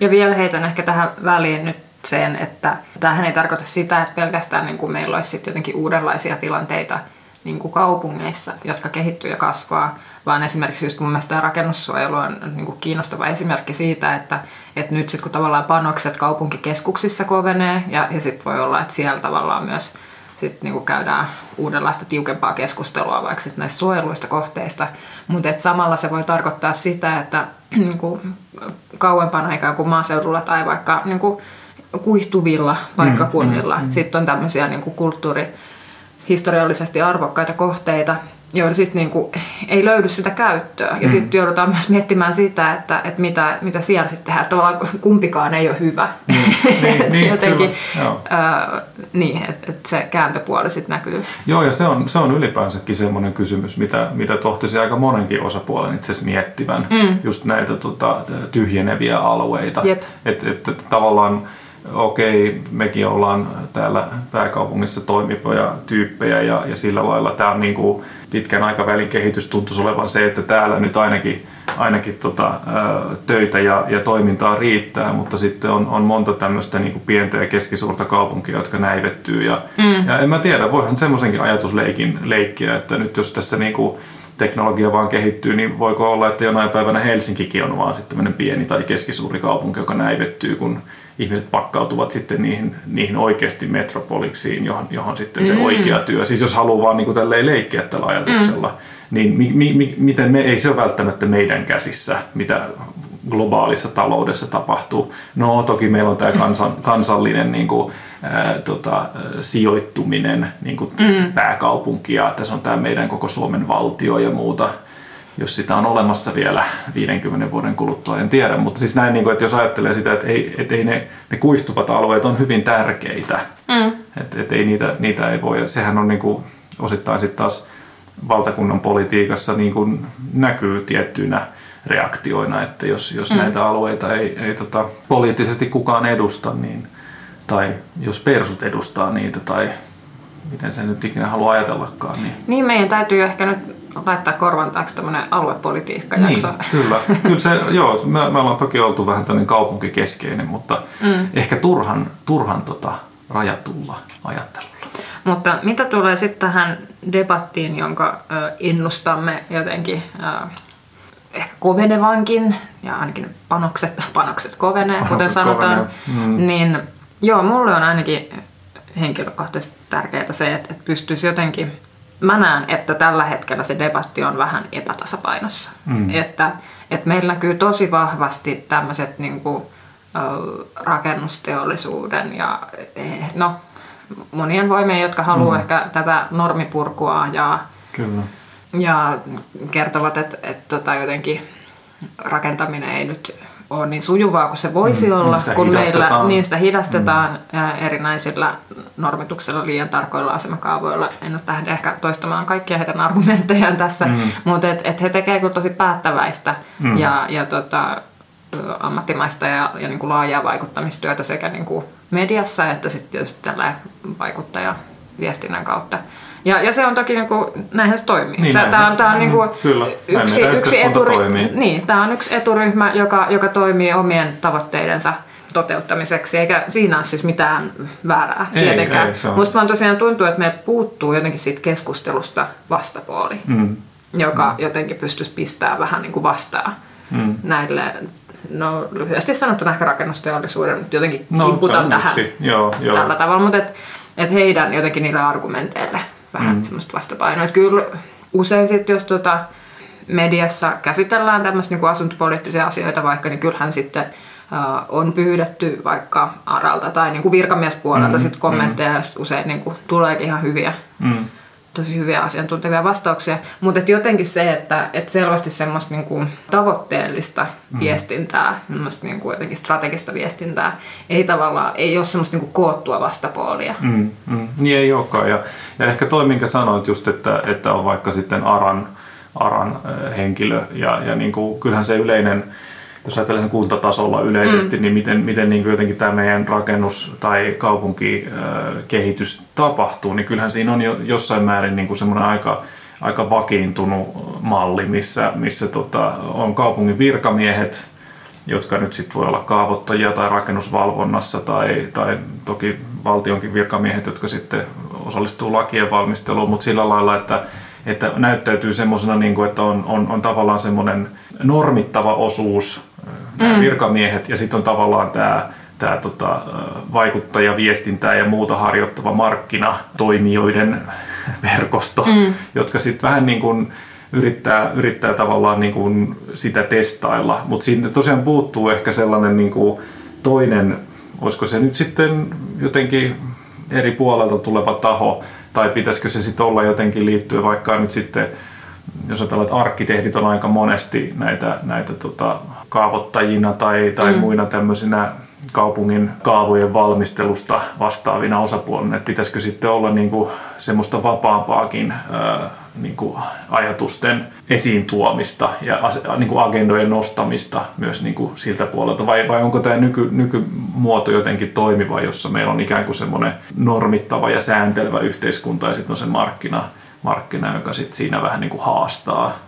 Ja vielä heitän ehkä tähän väliin nyt sen, että tämähän ei tarkoita sitä, että pelkästään niin kuin meillä olisi sitten jotenkin uudenlaisia tilanteita niin kuin kaupungeissa, jotka kehittyy ja kasvaa, vaan esimerkiksi just mun mielestä tämä rakennussuojelu on niin kuin kiinnostava esimerkki siitä, että, että nyt sitten kun tavallaan panokset kaupunkikeskuksissa kovenee ja, ja sitten voi olla, että siellä tavallaan myös sit niin kuin käydään uudenlaista tiukempaa keskustelua vaikka sit näistä suojeluista kohteista, mutta et samalla se voi tarkoittaa sitä, että niin kuin, kauempana ikään kuin maaseudulla tai vaikka niin kuin, kuihtuvilla paikkakunnilla mm, mm, mm. sitten on tämmöisiä niin kuin kulttuurihistoriallisesti arvokkaita kohteita, joilla sitten niinku ei löydy sitä käyttöä. Ja mm. sitten joudutaan myös miettimään sitä, että, että mitä, mitä siellä sitten tehdään. Tavallaan kumpikaan ei ole hyvä. Mm. Niin, niin, Jotenkin, äh, niin että et se kääntöpuoli sitten näkyy. Joo, ja se on, se on ylipäänsäkin semmoinen kysymys, mitä, mitä tohtisi aika monenkin osapuolen itse asiassa miettivän. Mm. Just näitä tota, tyhjeneviä alueita. Että et, et, tavallaan okei, mekin ollaan täällä pääkaupungissa toimivia tyyppejä ja, ja sillä lailla tämä on niin kuin pitkän aikavälin kehitys tuntuisi olevan se, että täällä nyt ainakin, ainakin tota, töitä ja, ja toimintaa riittää, mutta sitten on, on monta tämmöistä niin kuin pientä ja keskisuurta kaupunkia, jotka näivettyy. Ja, mm. ja en mä tiedä, voihan semmoisenkin ajatusleikin leikkiä, että nyt jos tässä niin kuin teknologia vaan kehittyy, niin voiko olla, että jonain päivänä Helsinkikin on vaan sitten pieni tai keskisuuri kaupunki, joka näivettyy, kun ihmiset pakkautuvat sitten niihin, niihin oikeasti metropoliksiin, johon, johon sitten se mm. oikea työ, siis jos haluaa vaan niin kuin leikkiä tällä ajatuksella, mm. niin mi, mi, mi, miten me, ei se ole välttämättä meidän käsissä, mitä globaalissa taloudessa tapahtuu. No toki meillä on tämä kansan, kansallinen niin kuin, ää, tota, sijoittuminen niin kuin mm. pääkaupunki ja tässä on tämä meidän koko Suomen valtio ja muuta – jos sitä on olemassa vielä 50 vuoden kuluttua, en tiedä. Mutta siis näin, niin kuin, että jos ajattelee sitä, että ei, että ei ne, ne kuihtuvat alueet on hyvin tärkeitä. Mm. Että, että ei niitä, niitä ei voi, sehän on niin kuin, osittain sitten taas valtakunnan politiikassa niin kuin näkyy tiettyinä reaktioina, että jos, jos mm. näitä alueita ei, ei tota, poliittisesti kukaan edusta, niin, tai jos persut edustaa niitä, tai miten se nyt ikinä haluaa ajatellakaan. Niin, niin meidän täytyy ehkä nyt laittaa korvan taakse tämmöinen aluepolitiikka-jakso. Niin, kyllä. kyllä se, joo, me, me ollaan toki oltu vähän tämmöinen kaupunkikeskeinen, mutta mm. ehkä turhan, turhan tota, rajatulla ajattelulla. Mutta mitä tulee sitten tähän debattiin, jonka ö, ennustamme jotenkin ö, ehkä kovenevankin, ja ainakin panokset, panokset kovenee, panokset kuten sanotaan, kovenee. Mm. niin joo, mulle on ainakin henkilökohtaisesti tärkeää se, että, että pystyisi jotenkin mä näen, että tällä hetkellä se debatti on vähän epätasapainossa. Mm. Että, että meillä näkyy tosi vahvasti tämmöiset niin kuin, rakennusteollisuuden ja no, monien voimien, jotka haluaa mm. ehkä tätä normipurkua ja, Kyllä. ja kertovat, että, että tota jotenkin rakentaminen ei nyt ole niin sujuvaa kuin se voisi mm, olla, kun meillä niin sitä hidastetaan mm. erinäisillä normituksella liian tarkoilla asemakaavoilla. En ole tähän ehkä toistamaan kaikkia heidän argumenttejaan tässä, mm. mutta et, et he tekevät kyllä tosi päättäväistä mm. ja, ja tota, ammattimaista ja, ja niin kuin laajaa vaikuttamistyötä sekä niin kuin mediassa että sitten tietysti tällä vaikuttaja viestinnän kautta. Ja, ja se on toki, niin kuin, näinhän se toimii. Niin, tämä on, tämä on niin kuin Kyllä, yksi, yksi, eturi, niin, tämä on yksi eturyhmä, joka, joka toimii omien tavoitteidensa toteuttamiseksi, eikä siinä ole siis mitään väärää ei, tietenkään. Ei, Musta vaan tosiaan tuntuu, että meiltä puuttuu jotenkin siitä keskustelusta vastapuoli, mm. joka mm. jotenkin pystyisi pistämään vähän niin kuin vastaan mm. näille no lyhyesti sanottuna ehkä rakennusteollisuuden, jotenkin no, kimputan tähän joo, joo. tällä tavalla, mutta et, et heidän jotenkin niille argumenteille vähän mm. semmoista vastapainoa. Että kyllä usein sitten, jos tota mediassa käsitellään tämmöistä niin asuntopoliittisia asioita vaikka, niin kyllähän sitten uh, on pyydetty vaikka ARALta tai niin kuin virkamiespuolelta mm, sit kommentteja, mm. ja sit usein niin kuin tuleekin ihan hyviä mm tosi hyviä asiantuntevia vastauksia, mutta jotenkin se, että et selvästi semmoista niinku tavoitteellista mm. viestintää, niinku jotenkin strategista viestintää, ei tavallaan, ei ole semmoista niinku koottua vastapuolia. Mm, mm. Niin ei olekaan, ja, ja ehkä toi minkä sanoit just, että, että on vaikka sitten ARAN, ARAN henkilö, ja, ja niinku, kyllähän se yleinen jos ajatellaan kuntatasolla yleisesti, mm. niin miten, miten niin kuin jotenkin tämä meidän rakennus- tai kaupunkikehitys tapahtuu, niin kyllähän siinä on jo jossain määrin niin kuin semmoinen aika, aika vakiintunut malli, missä, missä tota, on kaupungin virkamiehet, jotka nyt sitten voi olla kaavoittajia tai rakennusvalvonnassa tai, tai toki valtionkin virkamiehet, jotka sitten osallistuu lakien valmisteluun, mutta sillä lailla, että, että näyttäytyy semmoisena, niin että on, on, on tavallaan semmoinen normittava osuus mm. virkamiehet ja sitten on tavallaan tämä tämä tota, vaikuttaja, viestintää ja muuta harjoittava markkinatoimijoiden verkosto, mm. jotka sitten vähän niin kuin yrittää, yrittää tavallaan niin kuin sitä testailla, mutta siinä tosiaan puuttuu ehkä sellainen niin kuin toinen, olisiko se nyt sitten jotenkin eri puolelta tuleva taho, tai pitäisikö se sitten olla jotenkin liittyen vaikka nyt sitten jos ajatellaan, että arkkitehdit on aika monesti näitä, näitä tota, kaavoittajina tai, tai mm. muina tämmöisinä kaupungin kaavojen valmistelusta vastaavina osapuolina, että pitäisikö sitten olla niin kuin semmoista vapaampaakin ää, niin kuin ajatusten esiin tuomista ja niin kuin agendojen nostamista myös niin kuin siltä puolelta, vai, vai onko tämä nyky, nykymuoto jotenkin toimiva, jossa meillä on ikään kuin semmoinen normittava ja sääntelevä yhteiskunta ja sitten on se markkina, markkina joka sitten siinä vähän niin kuin haastaa.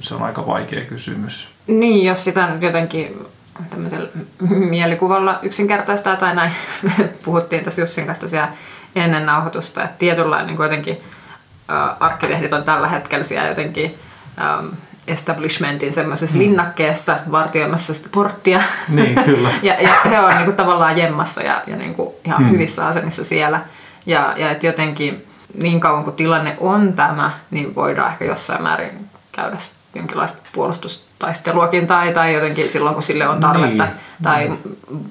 Se on aika vaikea kysymys. Niin, jos sitä nyt jotenkin tämmöisellä mielikuvalla yksinkertaistaa tai näin. Puhuttiin tässä Jussin kanssa tosiaan ennen nauhoitusta, että tietynlainen niin jotenkin äh, arkkitehdit on tällä hetkellä siellä jotenkin ähm, establishmentin semmoisessa mm. linnakkeessa vartioimassa sitä porttia. Niin, kyllä. ja, ja he on niin kuin, tavallaan jemmassa ja, ja niin kuin, ihan mm. hyvissä asemissa siellä. Ja, ja että jotenkin niin kauan kuin tilanne on tämä, niin voidaan ehkä jossain määrin käydä jonkinlaista puolustustaisteluakin tai, tai jotenkin silloin, kun sille on tarvetta niin. tai mm.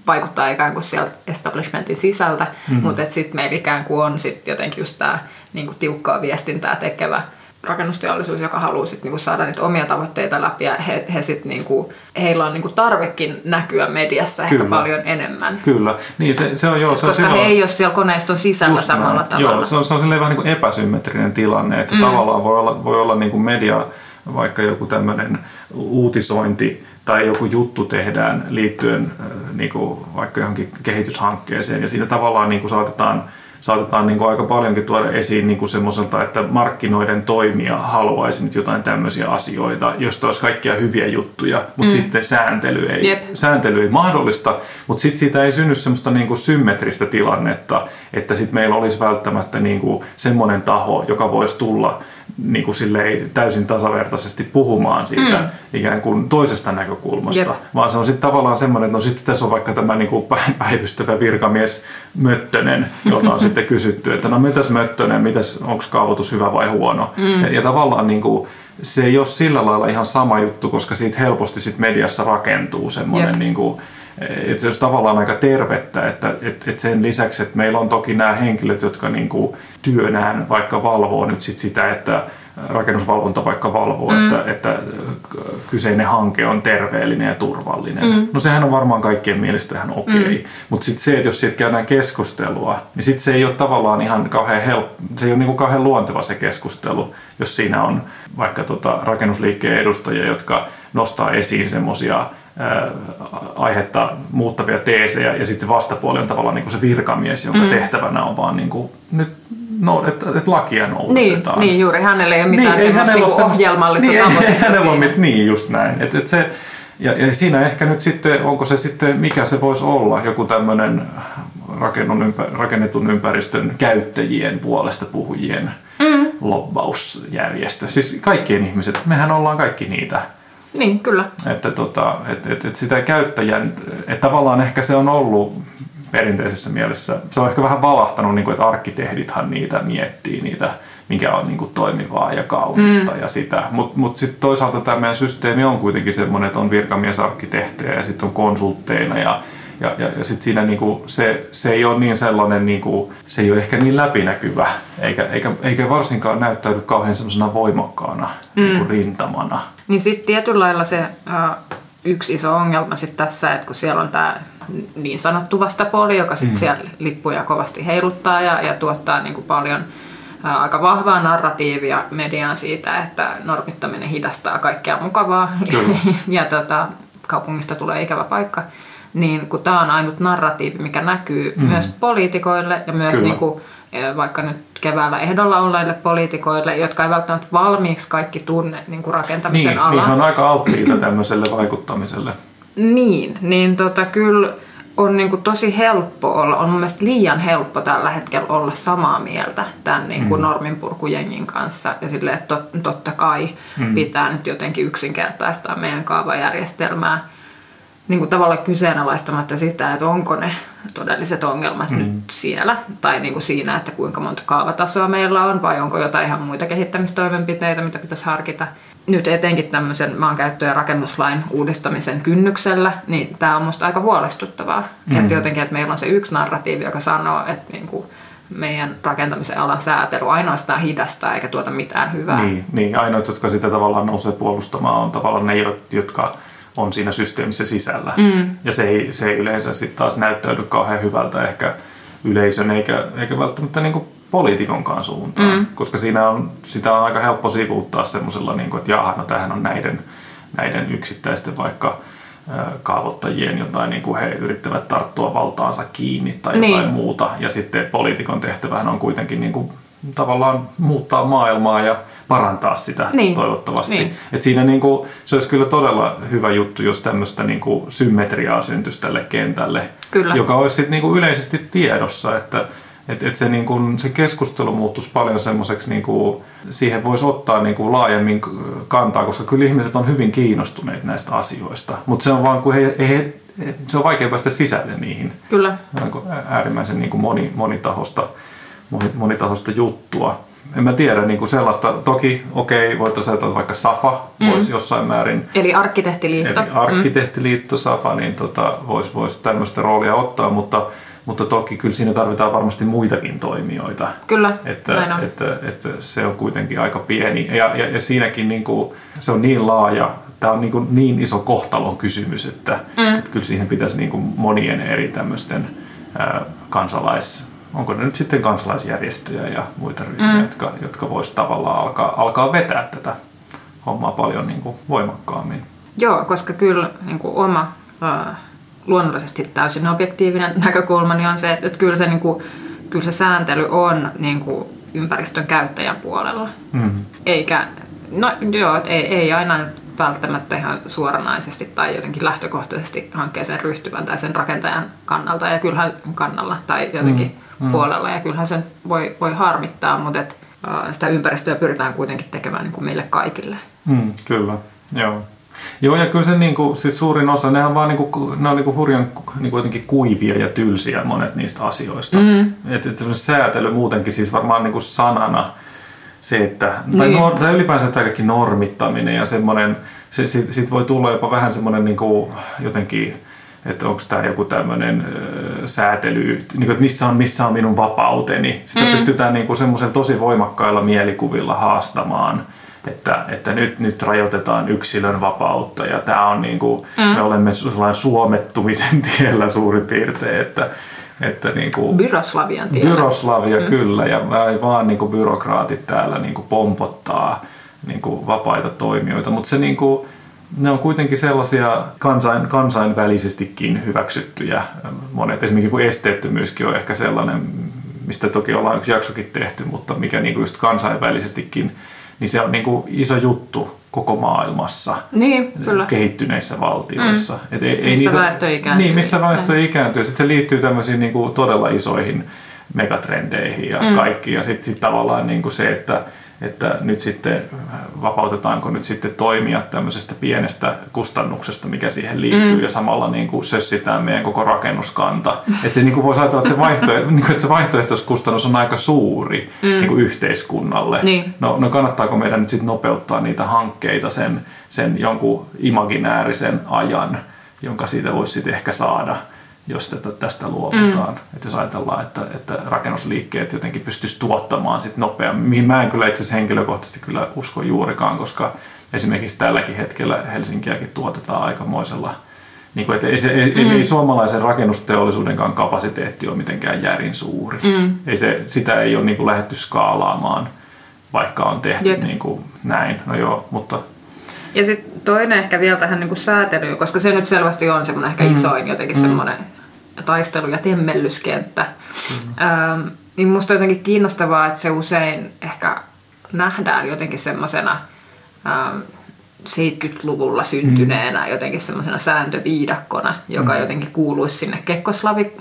vaikuttaa ikään kuin sieltä establishmentin sisältä, mm. mutta sitten meillä ikään kuin on sitten jotenkin just tämä niin tiukkaa viestintää tekevä rakennusteollisuus, joka haluaa sit niinku saada niitä omia tavoitteita läpi ja he, he sit niinku, heillä on niinku tarvekin näkyä mediassa Kyllä. ehkä paljon enemmän. Kyllä, niin se, se on joo. Se Koska on silloin, he ei ole siellä koneiston sisällä samalla näin. tavalla. Joo, se on, se on vähän niin epäsymmetrinen tilanne, että mm. tavallaan voi olla, voi olla niin kuin media, vaikka joku tämmöinen uutisointi tai joku juttu tehdään liittyen niin kuin vaikka johonkin kehityshankkeeseen ja siinä tavallaan niin kuin saatetaan – saatetaan niin kuin aika paljonkin tuoda esiin niin kuin semmoiselta, että markkinoiden toimija haluaisi nyt jotain tämmöisiä asioita, josta olisi kaikkia hyviä juttuja, mutta mm. sitten sääntely ei, sääntely ei mahdollista, mutta sitten siitä ei synny semmoista niin kuin symmetristä tilannetta, että sitten meillä olisi välttämättä niin kuin semmoinen taho, joka voisi tulla niin kuin silleen täysin tasavertaisesti puhumaan siitä mm. ikään kuin toisesta näkökulmasta, Jep. vaan se on sitten tavallaan semmoinen, että no sitten tässä on vaikka tämä niin kuin päivystävä virkamies Möttönen, jota on sitten kysytty, että no mitäs Möttönen, mitäs, onko kaavoitus hyvä vai huono. Mm. Ja, ja tavallaan niin kuin, se ei ole sillä lailla ihan sama juttu, koska siitä helposti sit mediassa rakentuu semmoinen niin kuin, että se olisi tavallaan aika tervettä, että, että, että sen lisäksi, että meillä on toki nämä henkilöt, jotka niin työnään vaikka valvoo nyt sit sitä, että rakennusvalvonta vaikka valvoo, mm. että, että kyseinen hanke on terveellinen ja turvallinen. Mm. No sehän on varmaan kaikkien mielestä ihan okei, okay. mm. mutta sitten se, että jos siitä käydään keskustelua, niin sitten se ei ole tavallaan ihan kauhean helppo, se ei ole niin kauhean luonteva se keskustelu, jos siinä on vaikka tota rakennusliikkeen edustajia, jotka nostaa esiin semmoisia aihetta muuttavia teesejä ja sitten se vastapuoli on tavallaan niin kuin se virkamies, jonka mm. tehtävänä on vaan niin kuin, nyt no, että, että lakia noudatetaan. Niin, niin, juuri hänellä ei ole mitään niin, semmoista niin se, ohjelmallista niin, tavoitetta. Ei, hänellä on, niin, just näin. Et, et se, ja, ja siinä ehkä nyt sitten, onko se sitten, mikä se voisi olla, joku tämmöinen rakennetun ympäristön käyttäjien puolesta puhujien mm. lobbausjärjestö. Siis kaikkien ihmiset, mehän ollaan kaikki niitä niin, kyllä. Että tota, et, et, et sitä käyttäjän, että tavallaan ehkä se on ollut perinteisessä mielessä, se on ehkä vähän valahtanut, niin kuin, että arkkitehdithan niitä miettii, niitä, mikä on niin kuin, toimivaa ja kaunista mm. ja sitä. Mutta mut sitten toisaalta tämä meidän systeemi on kuitenkin semmoinen, että on virkamiesarkkitehtejä ja sitten on konsultteina ja ja, ja, ja sitten siinä niinku se, se ei ole niin sellainen, niinku, se ei ole ehkä niin läpinäkyvä, eikä, eikä, eikä varsinkaan näyttäydy kauhean semmoisena voimakkaana mm. niinku rintamana. Niin sitten tietyllä lailla se äh, yksi iso ongelma sit tässä, että kun siellä on tämä niin sanottu vastapuoli, joka sitten mm. siellä lippuja kovasti heiluttaa ja, ja tuottaa niinku paljon äh, aika vahvaa narratiivia mediaan siitä, että normittaminen hidastaa kaikkea mukavaa ja tota, kaupungista tulee ikävä paikka niin kun tämä on ainut narratiivi, mikä näkyy mm. myös poliitikoille ja myös niin kuin, vaikka nyt keväällä ehdolla olleille poliitikoille, jotka ei välttämättä valmiiksi kaikki tunne niin kuin rakentamisen niin, alaa. Niin, on aika alttiita tämmöiselle vaikuttamiselle. Niin, niin tota, kyllä on niin kuin tosi helppo olla, on mun mielestä liian helppo tällä hetkellä olla samaa mieltä tämän niin kuin mm. norminpurkujengin kanssa. Ja silleen, että tot, totta kai mm. pitää nyt jotenkin yksinkertaistaa meidän kaavajärjestelmää niin kuin tavallaan kyseenalaistamatta sitä, että onko ne todelliset ongelmat mm. nyt siellä. Tai niin kuin siinä, että kuinka monta kaavatasoa meillä on vai onko jotain ihan muita kehittämistoimenpiteitä, mitä pitäisi harkita. Nyt etenkin tämmöisen maankäyttö- ja rakennuslain uudistamisen kynnyksellä, niin tämä on musta aika huolestuttavaa. Mm. Että jotenkin, että meillä on se yksi narratiivi, joka sanoo, että niin kuin meidän rakentamisen alan säätely ainoastaan hidastaa eikä tuota mitään hyvää. Niin, niin ainoat, jotka sitä tavallaan nousee puolustamaan, on tavallaan ne, jotka on siinä systeemissä sisällä. Mm. Ja se ei, se ei yleensä sitten taas näyttäydy kauhean hyvältä ehkä yleisön eikä, eikä välttämättä niin poliitikonkaan suuntaan, mm. koska siinä on, sitä on aika helppo sivuuttaa semmoisella, niin että jaha, no tämähän on näiden, näiden yksittäisten vaikka kaavoittajien jotain, niin kuin he yrittävät tarttua valtaansa kiinni tai jotain niin. muuta. Ja sitten poliitikon tehtävähän on kuitenkin niin kuin tavallaan muuttaa maailmaa ja parantaa sitä niin. toivottavasti. Niin. Et siinä niin kuin, se olisi kyllä todella hyvä juttu, jos tämmöistä niin kuin symmetriaa syntyisi tälle kentälle, kyllä. joka olisi sit niin kuin yleisesti tiedossa, että et, et se, niin kuin, se keskustelu muuttuisi paljon semmoiseksi, niin siihen voisi ottaa niin kuin laajemmin kantaa, koska kyllä ihmiset on hyvin kiinnostuneet näistä asioista, mutta se on vaan, kun he, he, se on vaikea päästä sisälle niihin. Kyllä. Äärimmäisen niin kuin moni, monitahosta monitahoista juttua. En mä tiedä niin kuin sellaista. Toki, okei, okay, voitaisiin ajatella vaikka SAFA mm. voisi jossain määrin. Eli arkkitehtiliitto. Eli arkkitehtiliitto, mm. SAFA, niin tota, voisi vois tämmöistä roolia ottaa, mutta, mutta toki kyllä siinä tarvitaan varmasti muitakin toimijoita. Kyllä, että, että, että, että se on kuitenkin aika pieni. Ja, ja, ja siinäkin niin kuin, se on niin laaja, tämä on niin, kuin niin iso kohtalon kysymys, että, mm. että kyllä siihen pitäisi niin kuin monien eri tämmöisten kansalais onko ne nyt sitten kansalaisjärjestöjä ja muita ryhmiä, mm. jotka, jotka voisivat tavallaan alkaa, alkaa vetää tätä hommaa paljon niin kuin voimakkaammin. Joo, koska kyllä niin kuin oma äh, luonnollisesti täysin objektiivinen näkökulmani on se, että, kyllä, se, niin kuin, kyllä se sääntely on niin kuin ympäristön käyttäjän puolella. Mm. Eikä, no joo, ei, ei aina välttämättä ihan suoranaisesti tai jotenkin lähtökohtaisesti hankkeeseen ryhtyvän tai sen rakentajan kannalta ja kyllähän kannalla tai jotenkin mm mm. puolella. Ja kyllähän sen voi, voi harmittaa, mutta et, sitä ympäristöä pyritään kuitenkin tekemään niin kuin meille kaikille. Mm, kyllä, joo. Joo, ja kyllä se niin kuin, siis suurin osa, nehän vaan niin kuin, ne on niin kuin hurjan niin kuin jotenkin kuivia ja tylsiä monet niistä asioista. Mm. Että et säätely muutenkin siis varmaan niin kuin sanana se, että, tai, niin. nor, tai ylipäänsä tämä kaikki normittaminen ja semmoinen, se, siitä, siitä voi tulla jopa vähän semmoinen niin kuin, jotenkin että onko tämä joku tämmöinen säätely, niin kuin, että missä on, missä on minun vapauteni. Sitä mm. pystytään niin semmoisella tosi voimakkailla mielikuvilla haastamaan, että, että nyt, nyt rajoitetaan yksilön vapautta ja tämä on niin kuin, mm. me olemme suomettumisen tiellä suurin piirtein, että, että niin kuin, Byroslavian tiellä. Byroslavia mm. kyllä ja vaan niin kuin byrokraatit täällä niin kuin pompottaa niin kuin vapaita toimijoita, mutta se niin kuin, ne on kuitenkin sellaisia kansain, kansainvälisestikin hyväksyttyjä. Monet, esimerkiksi kun esteettömyyskin on ehkä sellainen, mistä toki ollaan yksi jaksokin tehty, mutta mikä niin kuin just kansainvälisestikin, niin se on niin kuin iso juttu koko maailmassa niin, kyllä. kehittyneissä valtioissa. Mm. Et ei, missä ei niitä, väestö ikääntyy. Niin, missä väestö mm. ikääntyy. Sitten se liittyy tämmöisiin niin kuin todella isoihin megatrendeihin ja mm. kaikkiin. Ja sitten sit tavallaan niin kuin se, että että nyt sitten vapautetaanko nyt sitten toimia tämmöisestä pienestä kustannuksesta, mikä siihen liittyy, mm. ja samalla niin kuin sössitään meidän koko rakennuskanta. Että se niin kuin voisi ajatella, että se, vaihto, niin kuin, että se vaihtoehtoiskustannus on aika suuri mm. niin kuin yhteiskunnalle. Niin. No, no kannattaako meidän nyt sitten nopeuttaa niitä hankkeita sen, sen jonkun imaginäärisen ajan, jonka siitä voisi sitten ehkä saada jos tätä, tästä luovutaan. Mm. Että jos ajatellaan, että, että rakennusliikkeet jotenkin pystyisi tuottamaan sit nopeammin, mihin mä en kyllä itse asiassa henkilökohtaisesti kyllä usko juurikaan, koska esimerkiksi tälläkin hetkellä Helsinkiäkin tuotetaan aikamoisella niin kuin, että ei, se, ei, mm. ei suomalaisen rakennusteollisuudenkaan kapasiteetti ole mitenkään järin suuri. Mm. Ei se, sitä ei ole niin kuin lähdetty skaalaamaan, vaikka on tehty niin kuin näin. No joo, mutta ja sitten toinen ehkä vielä tähän niin kuin säätelyyn, koska se nyt selvästi on semmoinen ehkä mm. isoin jotenkin mm. semmoinen taistelu- ja temmellyskenttä. Mm. Ähm, niin musta on jotenkin kiinnostavaa, että se usein ehkä nähdään jotenkin semmoisena ähm, 70-luvulla syntyneenä mm. jotenkin semmoisena sääntöviidakkona, joka mm. jotenkin kuuluisi sinne Kekkoslavi,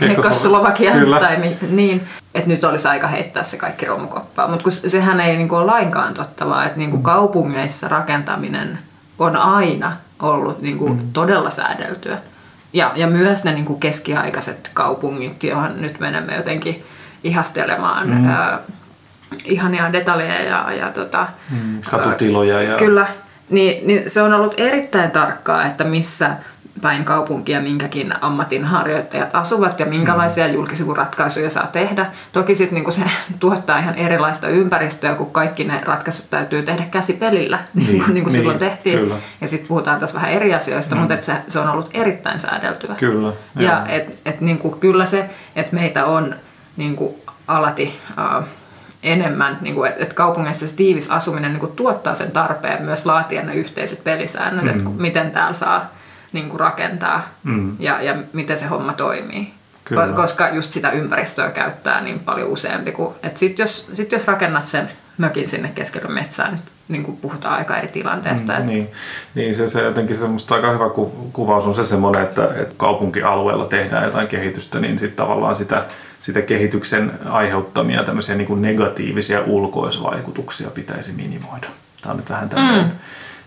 Kekkoslovakiaan tai niin, että nyt olisi aika heittää se kaikki romukoppaa. Mutta sehän ei niinku ole lainkaan totta, vaan että niinku mm. kaupungeissa rakentaminen on aina ollut niin kuin mm. todella säädeltyä. Ja, ja myös ne niin kuin keskiaikaiset kaupungit, johon nyt menemme jotenkin ihastelemaan mm. ää, ihania detaljeja ja, ja tota, mm, katutiloja. Ja... Kyllä, niin, niin se on ollut erittäin tarkkaa, että missä päin kaupunkia minkäkin ammatinharjoittajat asuvat ja minkälaisia mm. julkisivuratkaisuja saa tehdä. Toki sitten niinku se tuottaa ihan erilaista ympäristöä, kun kaikki ne ratkaisut täytyy tehdä käsipelillä, niin, niin kuin niin, silloin tehtiin. Kyllä. Ja sitten puhutaan tässä vähän eri asioista, mm. mutta et se, se on ollut erittäin säädeltyä. Kyllä. Ja et, et niinku, kyllä se, että meitä on niinku, alati... Uh, enemmän, niin kuin, että kaupungeissa se tiivis asuminen niin kuin, tuottaa sen tarpeen myös laatia ne yhteiset pelisäännöt, mm. että miten täällä saa niin kuin, rakentaa mm. ja, ja miten se homma toimii. Kyllä. Koska just sitä ympäristöä käyttää niin paljon useampi kuin, että sit jos, sit jos rakennat sen mökin sinne keskelle metsään, niin, niin kuin puhutaan aika eri tilanteesta. Mm, niin, niin se, se jotenkin semmoista aika hyvä kuvaus on se semmoinen, että, että kaupunkialueella tehdään jotain kehitystä, niin sitten tavallaan sitä sitä kehityksen aiheuttamia tämmöisiä niin kuin negatiivisia ulkoisvaikutuksia pitäisi minimoida. Tämä on nyt vähän tämmöinen, mm.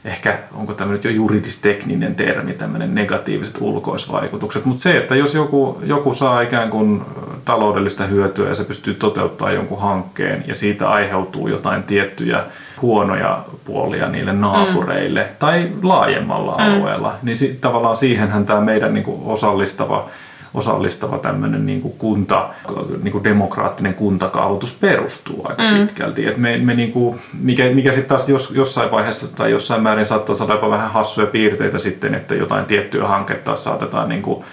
Ehkä onko tämä nyt jo juridistekninen termi, tämmöinen negatiiviset ulkoisvaikutukset. Mutta se, että jos joku, joku saa ikään kuin taloudellista hyötyä ja se pystyy toteuttamaan jonkun hankkeen ja siitä aiheutuu jotain tiettyjä huonoja puolia niille naapureille mm. tai laajemmalla mm. alueella, niin si- tavallaan siihenhän tämä meidän niin kuin osallistava osallistava tämmöinen niin kuin kunta, niin kuin demokraattinen kuntakaavoitus perustuu aika mm. pitkälti. Et me, me niin kuin, mikä, mikä sitten taas jos, jossain vaiheessa tai jossain määrin saattaa saada jopa vähän hassuja piirteitä sitten, että jotain tiettyä hanketta saatetaan niin kuin,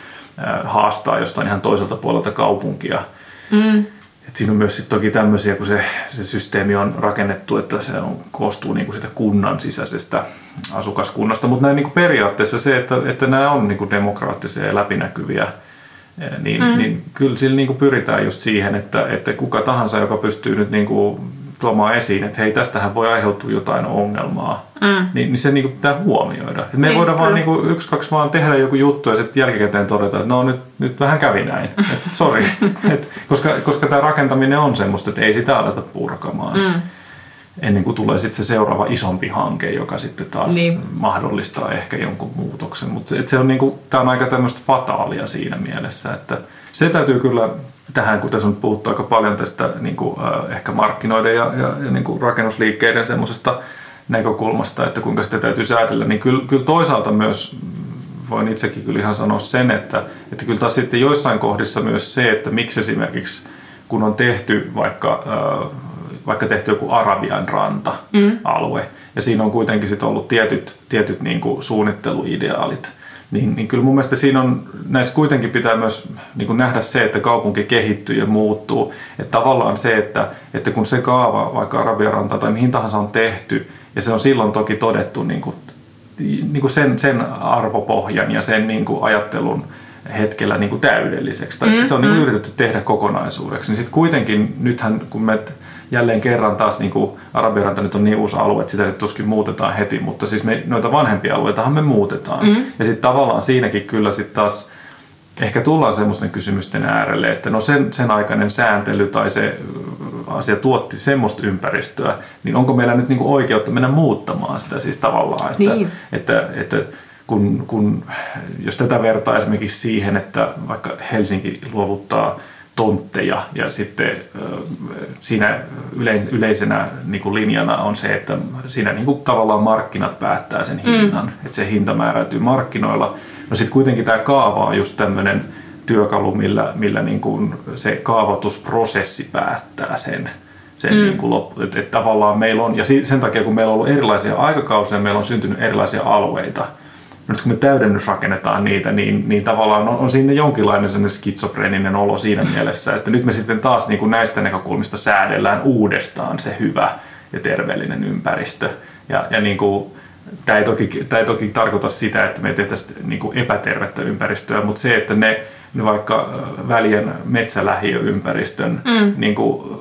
haastaa jostain ihan toiselta puolelta kaupunkia. Mm. Et siinä on myös sit toki tämmöisiä, kun se, se systeemi on rakennettu, että se on, koostuu niinku sitä kunnan sisäisestä asukaskunnasta. Mutta näin niinku periaatteessa se, että, että nämä on niinku demokraattisia ja läpinäkyviä niin, mm. niin kyllä sillä niin kuin pyritään just siihen, että, että kuka tahansa, joka pystyy nyt niin kuin tuomaan esiin, että hei, tästähän voi aiheutua jotain ongelmaa, mm. niin, niin se niin kuin pitää huomioida. Et me niin, voida kyllä. vaan niin kuin, yksi, kaksi vaan tehdä joku juttu ja sitten jälkikäteen todeta, että no nyt, nyt vähän kävi näin, sori. koska, koska tämä rakentaminen on semmoista, että ei sitä aleta purkamaan. Mm ennen kuin tulee sitten se seuraava isompi hanke, joka sitten taas niin. mahdollistaa ehkä jonkun muutoksen. Mutta se, on niinku, tämä on aika tämmöistä fataalia siinä mielessä, että se täytyy kyllä tähän, kun tässä on puhuttu aika paljon tästä niin kuin, äh, ehkä markkinoiden ja, ja, ja niin kuin rakennusliikkeiden semmoisesta näkökulmasta, että kuinka sitä täytyy säädellä, niin kyllä, kyllä toisaalta myös voin itsekin kyllä ihan sanoa sen, että, että kyllä taas sitten joissain kohdissa myös se, että miksi esimerkiksi kun on tehty vaikka äh, vaikka tehty joku Arabian ranta-alue, mm. ja siinä on kuitenkin sit ollut tietyt, tietyt niin kuin suunnitteluideaalit, niin, niin kyllä mun mielestä siinä on, näissä kuitenkin pitää myös niin kuin nähdä se, että kaupunki kehittyy ja muuttuu. Että tavallaan se, että, että kun se kaava, vaikka Arabian ranta tai mihin tahansa on tehty, ja se on silloin toki todettu niin kuin, niin kuin sen, sen arvopohjan ja sen niin kuin ajattelun hetkellä niin kuin täydelliseksi. Tai mm, se on niin kuin mm. yritetty tehdä kokonaisuudeksi. Niin sitten kuitenkin, nythän kun me jälleen kerran taas niin kuin Arabiaranta nyt on niin uusi alue, että sitä nyt tuskin muutetaan heti, mutta siis me, noita vanhempia alueitahan me muutetaan. Mm. Ja sitten tavallaan siinäkin kyllä sitten taas ehkä tullaan semmoisten kysymysten äärelle, että no sen, sen aikainen sääntely tai se asia tuotti semmoista ympäristöä, niin onko meillä nyt niinku oikeutta mennä muuttamaan sitä siis tavallaan, että, niin. että, että kun, kun, jos tätä vertaa esimerkiksi siihen, että vaikka Helsinki luovuttaa tontteja ja sitten siinä yleisenä niin kuin linjana on se, että siinä niin kuin tavallaan markkinat päättää sen hinnan, mm. että se hinta määräytyy markkinoilla. No sitten kuitenkin tämä kaava on just tämmöinen työkalu, millä, millä niin kuin se kaavoitusprosessi päättää sen, sen mm. niin kuin loppu, että tavallaan meillä on, ja sen takia kun meillä on ollut erilaisia aikakausia, meillä on syntynyt erilaisia alueita – nyt kun me täydennysrakennetaan niitä, niin, niin tavallaan on, on siinä jonkinlainen sellainen skitsofreninen olo siinä mielessä, että nyt me sitten taas niin kuin näistä näkökulmista säädellään uudestaan se hyvä ja terveellinen ympäristö. Ja, ja niin kuin, tämä ei, toki, tämä ei toki tarkoita sitä, että me tehtäisiin niin kuin epätervettä ympäristöä, mutta se, että ne, ne vaikka välien metsälähiöympäristön mm. niin kuin,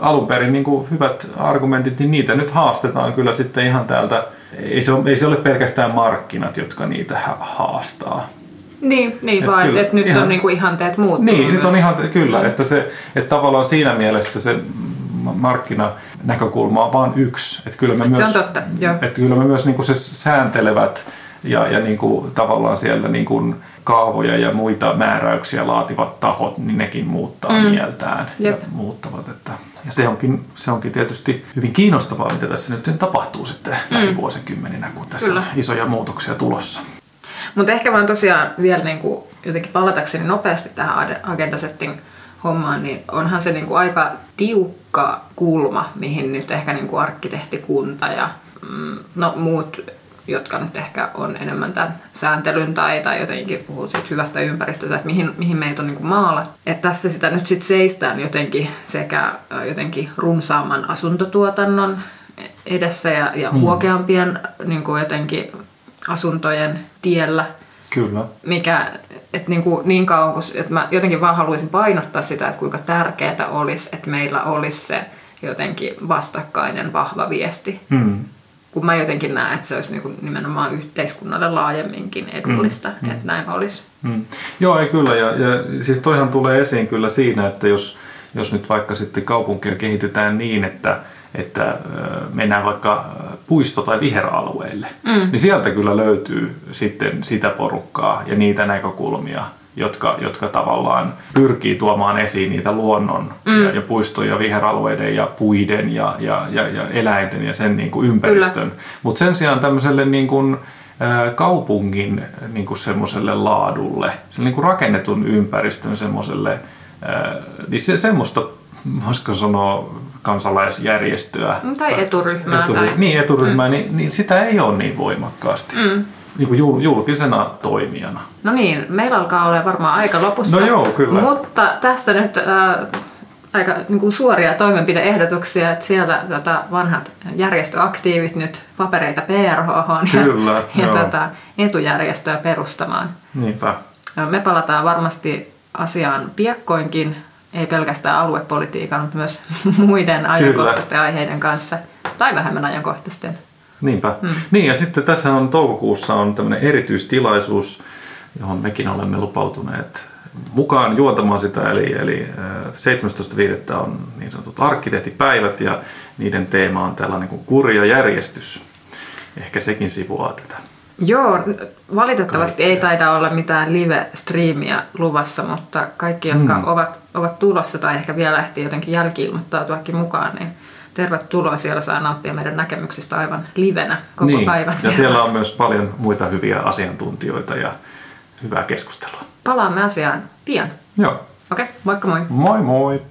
alun perin niin kuin hyvät argumentit, niin niitä nyt haastetaan kyllä sitten ihan täältä ei se, ole, ei se ole pelkästään markkinat, jotka niitä haastaa. Niin, niin et vaan, kyllä, että nyt ihan, on niinku ihanteet muuttunut. Niin, myös. nyt on ihan, kyllä, että, se, että tavallaan siinä mielessä se markkinanäkökulma on vain yksi. Että kyllä me et myös, se on totta, joo. Että kyllä me myös niinku se sääntelevät ja, ja niin kuin, tavallaan sieltä niin kuin, kaavoja ja muita määräyksiä laativat tahot, niin nekin muuttaa mm. mieltään Jep. ja muuttavat. Että, ja se onkin, se onkin tietysti hyvin kiinnostavaa, mitä tässä nyt tapahtuu sitten mm. näin vuosikymmeninä, kun tässä Kyllä. on isoja muutoksia tulossa. Mutta ehkä vaan tosiaan vielä niin kuin jotenkin palatakseni nopeasti tähän ade- agenda setting hommaan, niin onhan se niin kuin aika tiukka kulma, mihin nyt ehkä niin kuin arkkitehtikunta ja mm, no, muut, jotka nyt ehkä on enemmän tämän sääntelyn tai, tai jotenkin puhuu siitä hyvästä ympäristöstä, että mihin, mihin meitä on niin kuin maalat. Että tässä sitä nyt sitten seistään jotenkin sekä jotenkin runsaamman asuntotuotannon edessä ja, ja huokeampien niin kuin jotenkin asuntojen tiellä, Kyllä. mikä, että niin, kuin niin kauan kun, että mä jotenkin vaan haluaisin painottaa sitä, että kuinka tärkeää olisi, että meillä olisi se jotenkin vastakkainen vahva viesti. Mm. Kun mä jotenkin näen, että se olisi niin kuin nimenomaan yhteiskunnalle laajemminkin edullista, mm. että näin olisi. Mm. Joo, ei kyllä. Ja, ja siis toihan tulee esiin kyllä siinä, että jos, jos nyt vaikka sitten kaupunkia kehitetään niin, että, että mennään vaikka puisto- tai viheralueille, mm. niin sieltä kyllä löytyy sitten sitä porukkaa ja niitä näkökulmia, jotka, jotka tavallaan pyrkii tuomaan esiin niitä luonnon mm. ja, ja puistojen ja viheralueiden ja puiden ja, ja, ja, ja eläinten ja sen niin kuin ympäristön. Mutta sen sijaan tämmöiselle niin kuin, kaupungin niin kuin semmoiselle laadulle, sen niin kuin rakennetun ympäristön semmoiselle, niin se semmoista, voisiko sanoa, kansalaisjärjestöä. Tai eturyhmää. Eturi, tai... Niin, eturyhmää, mm. niin, niin sitä ei ole niin voimakkaasti. Mm. Niin kuin jul, julkisena toimijana. No niin, meillä alkaa olla varmaan aika lopussa. No joo, kyllä. Mutta tästä nyt äh, aika niin kuin suoria toimenpideehdotuksia, että siellä tota, vanhat järjestöaktiivit nyt papereita PRH Kyllä, ja, ja joo. tota, etujärjestöä perustamaan. Niinpä. Me palataan varmasti asiaan piakkoinkin, ei pelkästään aluepolitiikan, mutta myös muiden ajankohtaisten aiheiden kanssa, tai vähemmän ajankohtaisten. Niinpä. Hmm. Niin ja sitten tässä on toukokuussa on tämmöinen erityistilaisuus, johon mekin olemme lupautuneet mukaan juontamaan sitä, eli, eli äh, 17.5. on niin sanotut arkkitehtipäivät ja niiden teema on tällainen kuin kurja järjestys. Ehkä sekin sivuaa tätä. Joo, valitettavasti Kaikkea. ei taida olla mitään live-striimiä luvassa, mutta kaikki, jotka Mm. ovat, ovat tulossa tai ehkä vielä ehtii jotenkin jälki-ilmoittautuakin mukaan, niin tervetuloa. Siellä saa nauttia meidän näkemyksistä aivan livenä koko niin. päivän. Ja siellä on myös paljon muita hyviä asiantuntijoita ja hyvää keskustelua. Palaamme asiaan pian. Joo. Okei, moikka moi. Moi moi!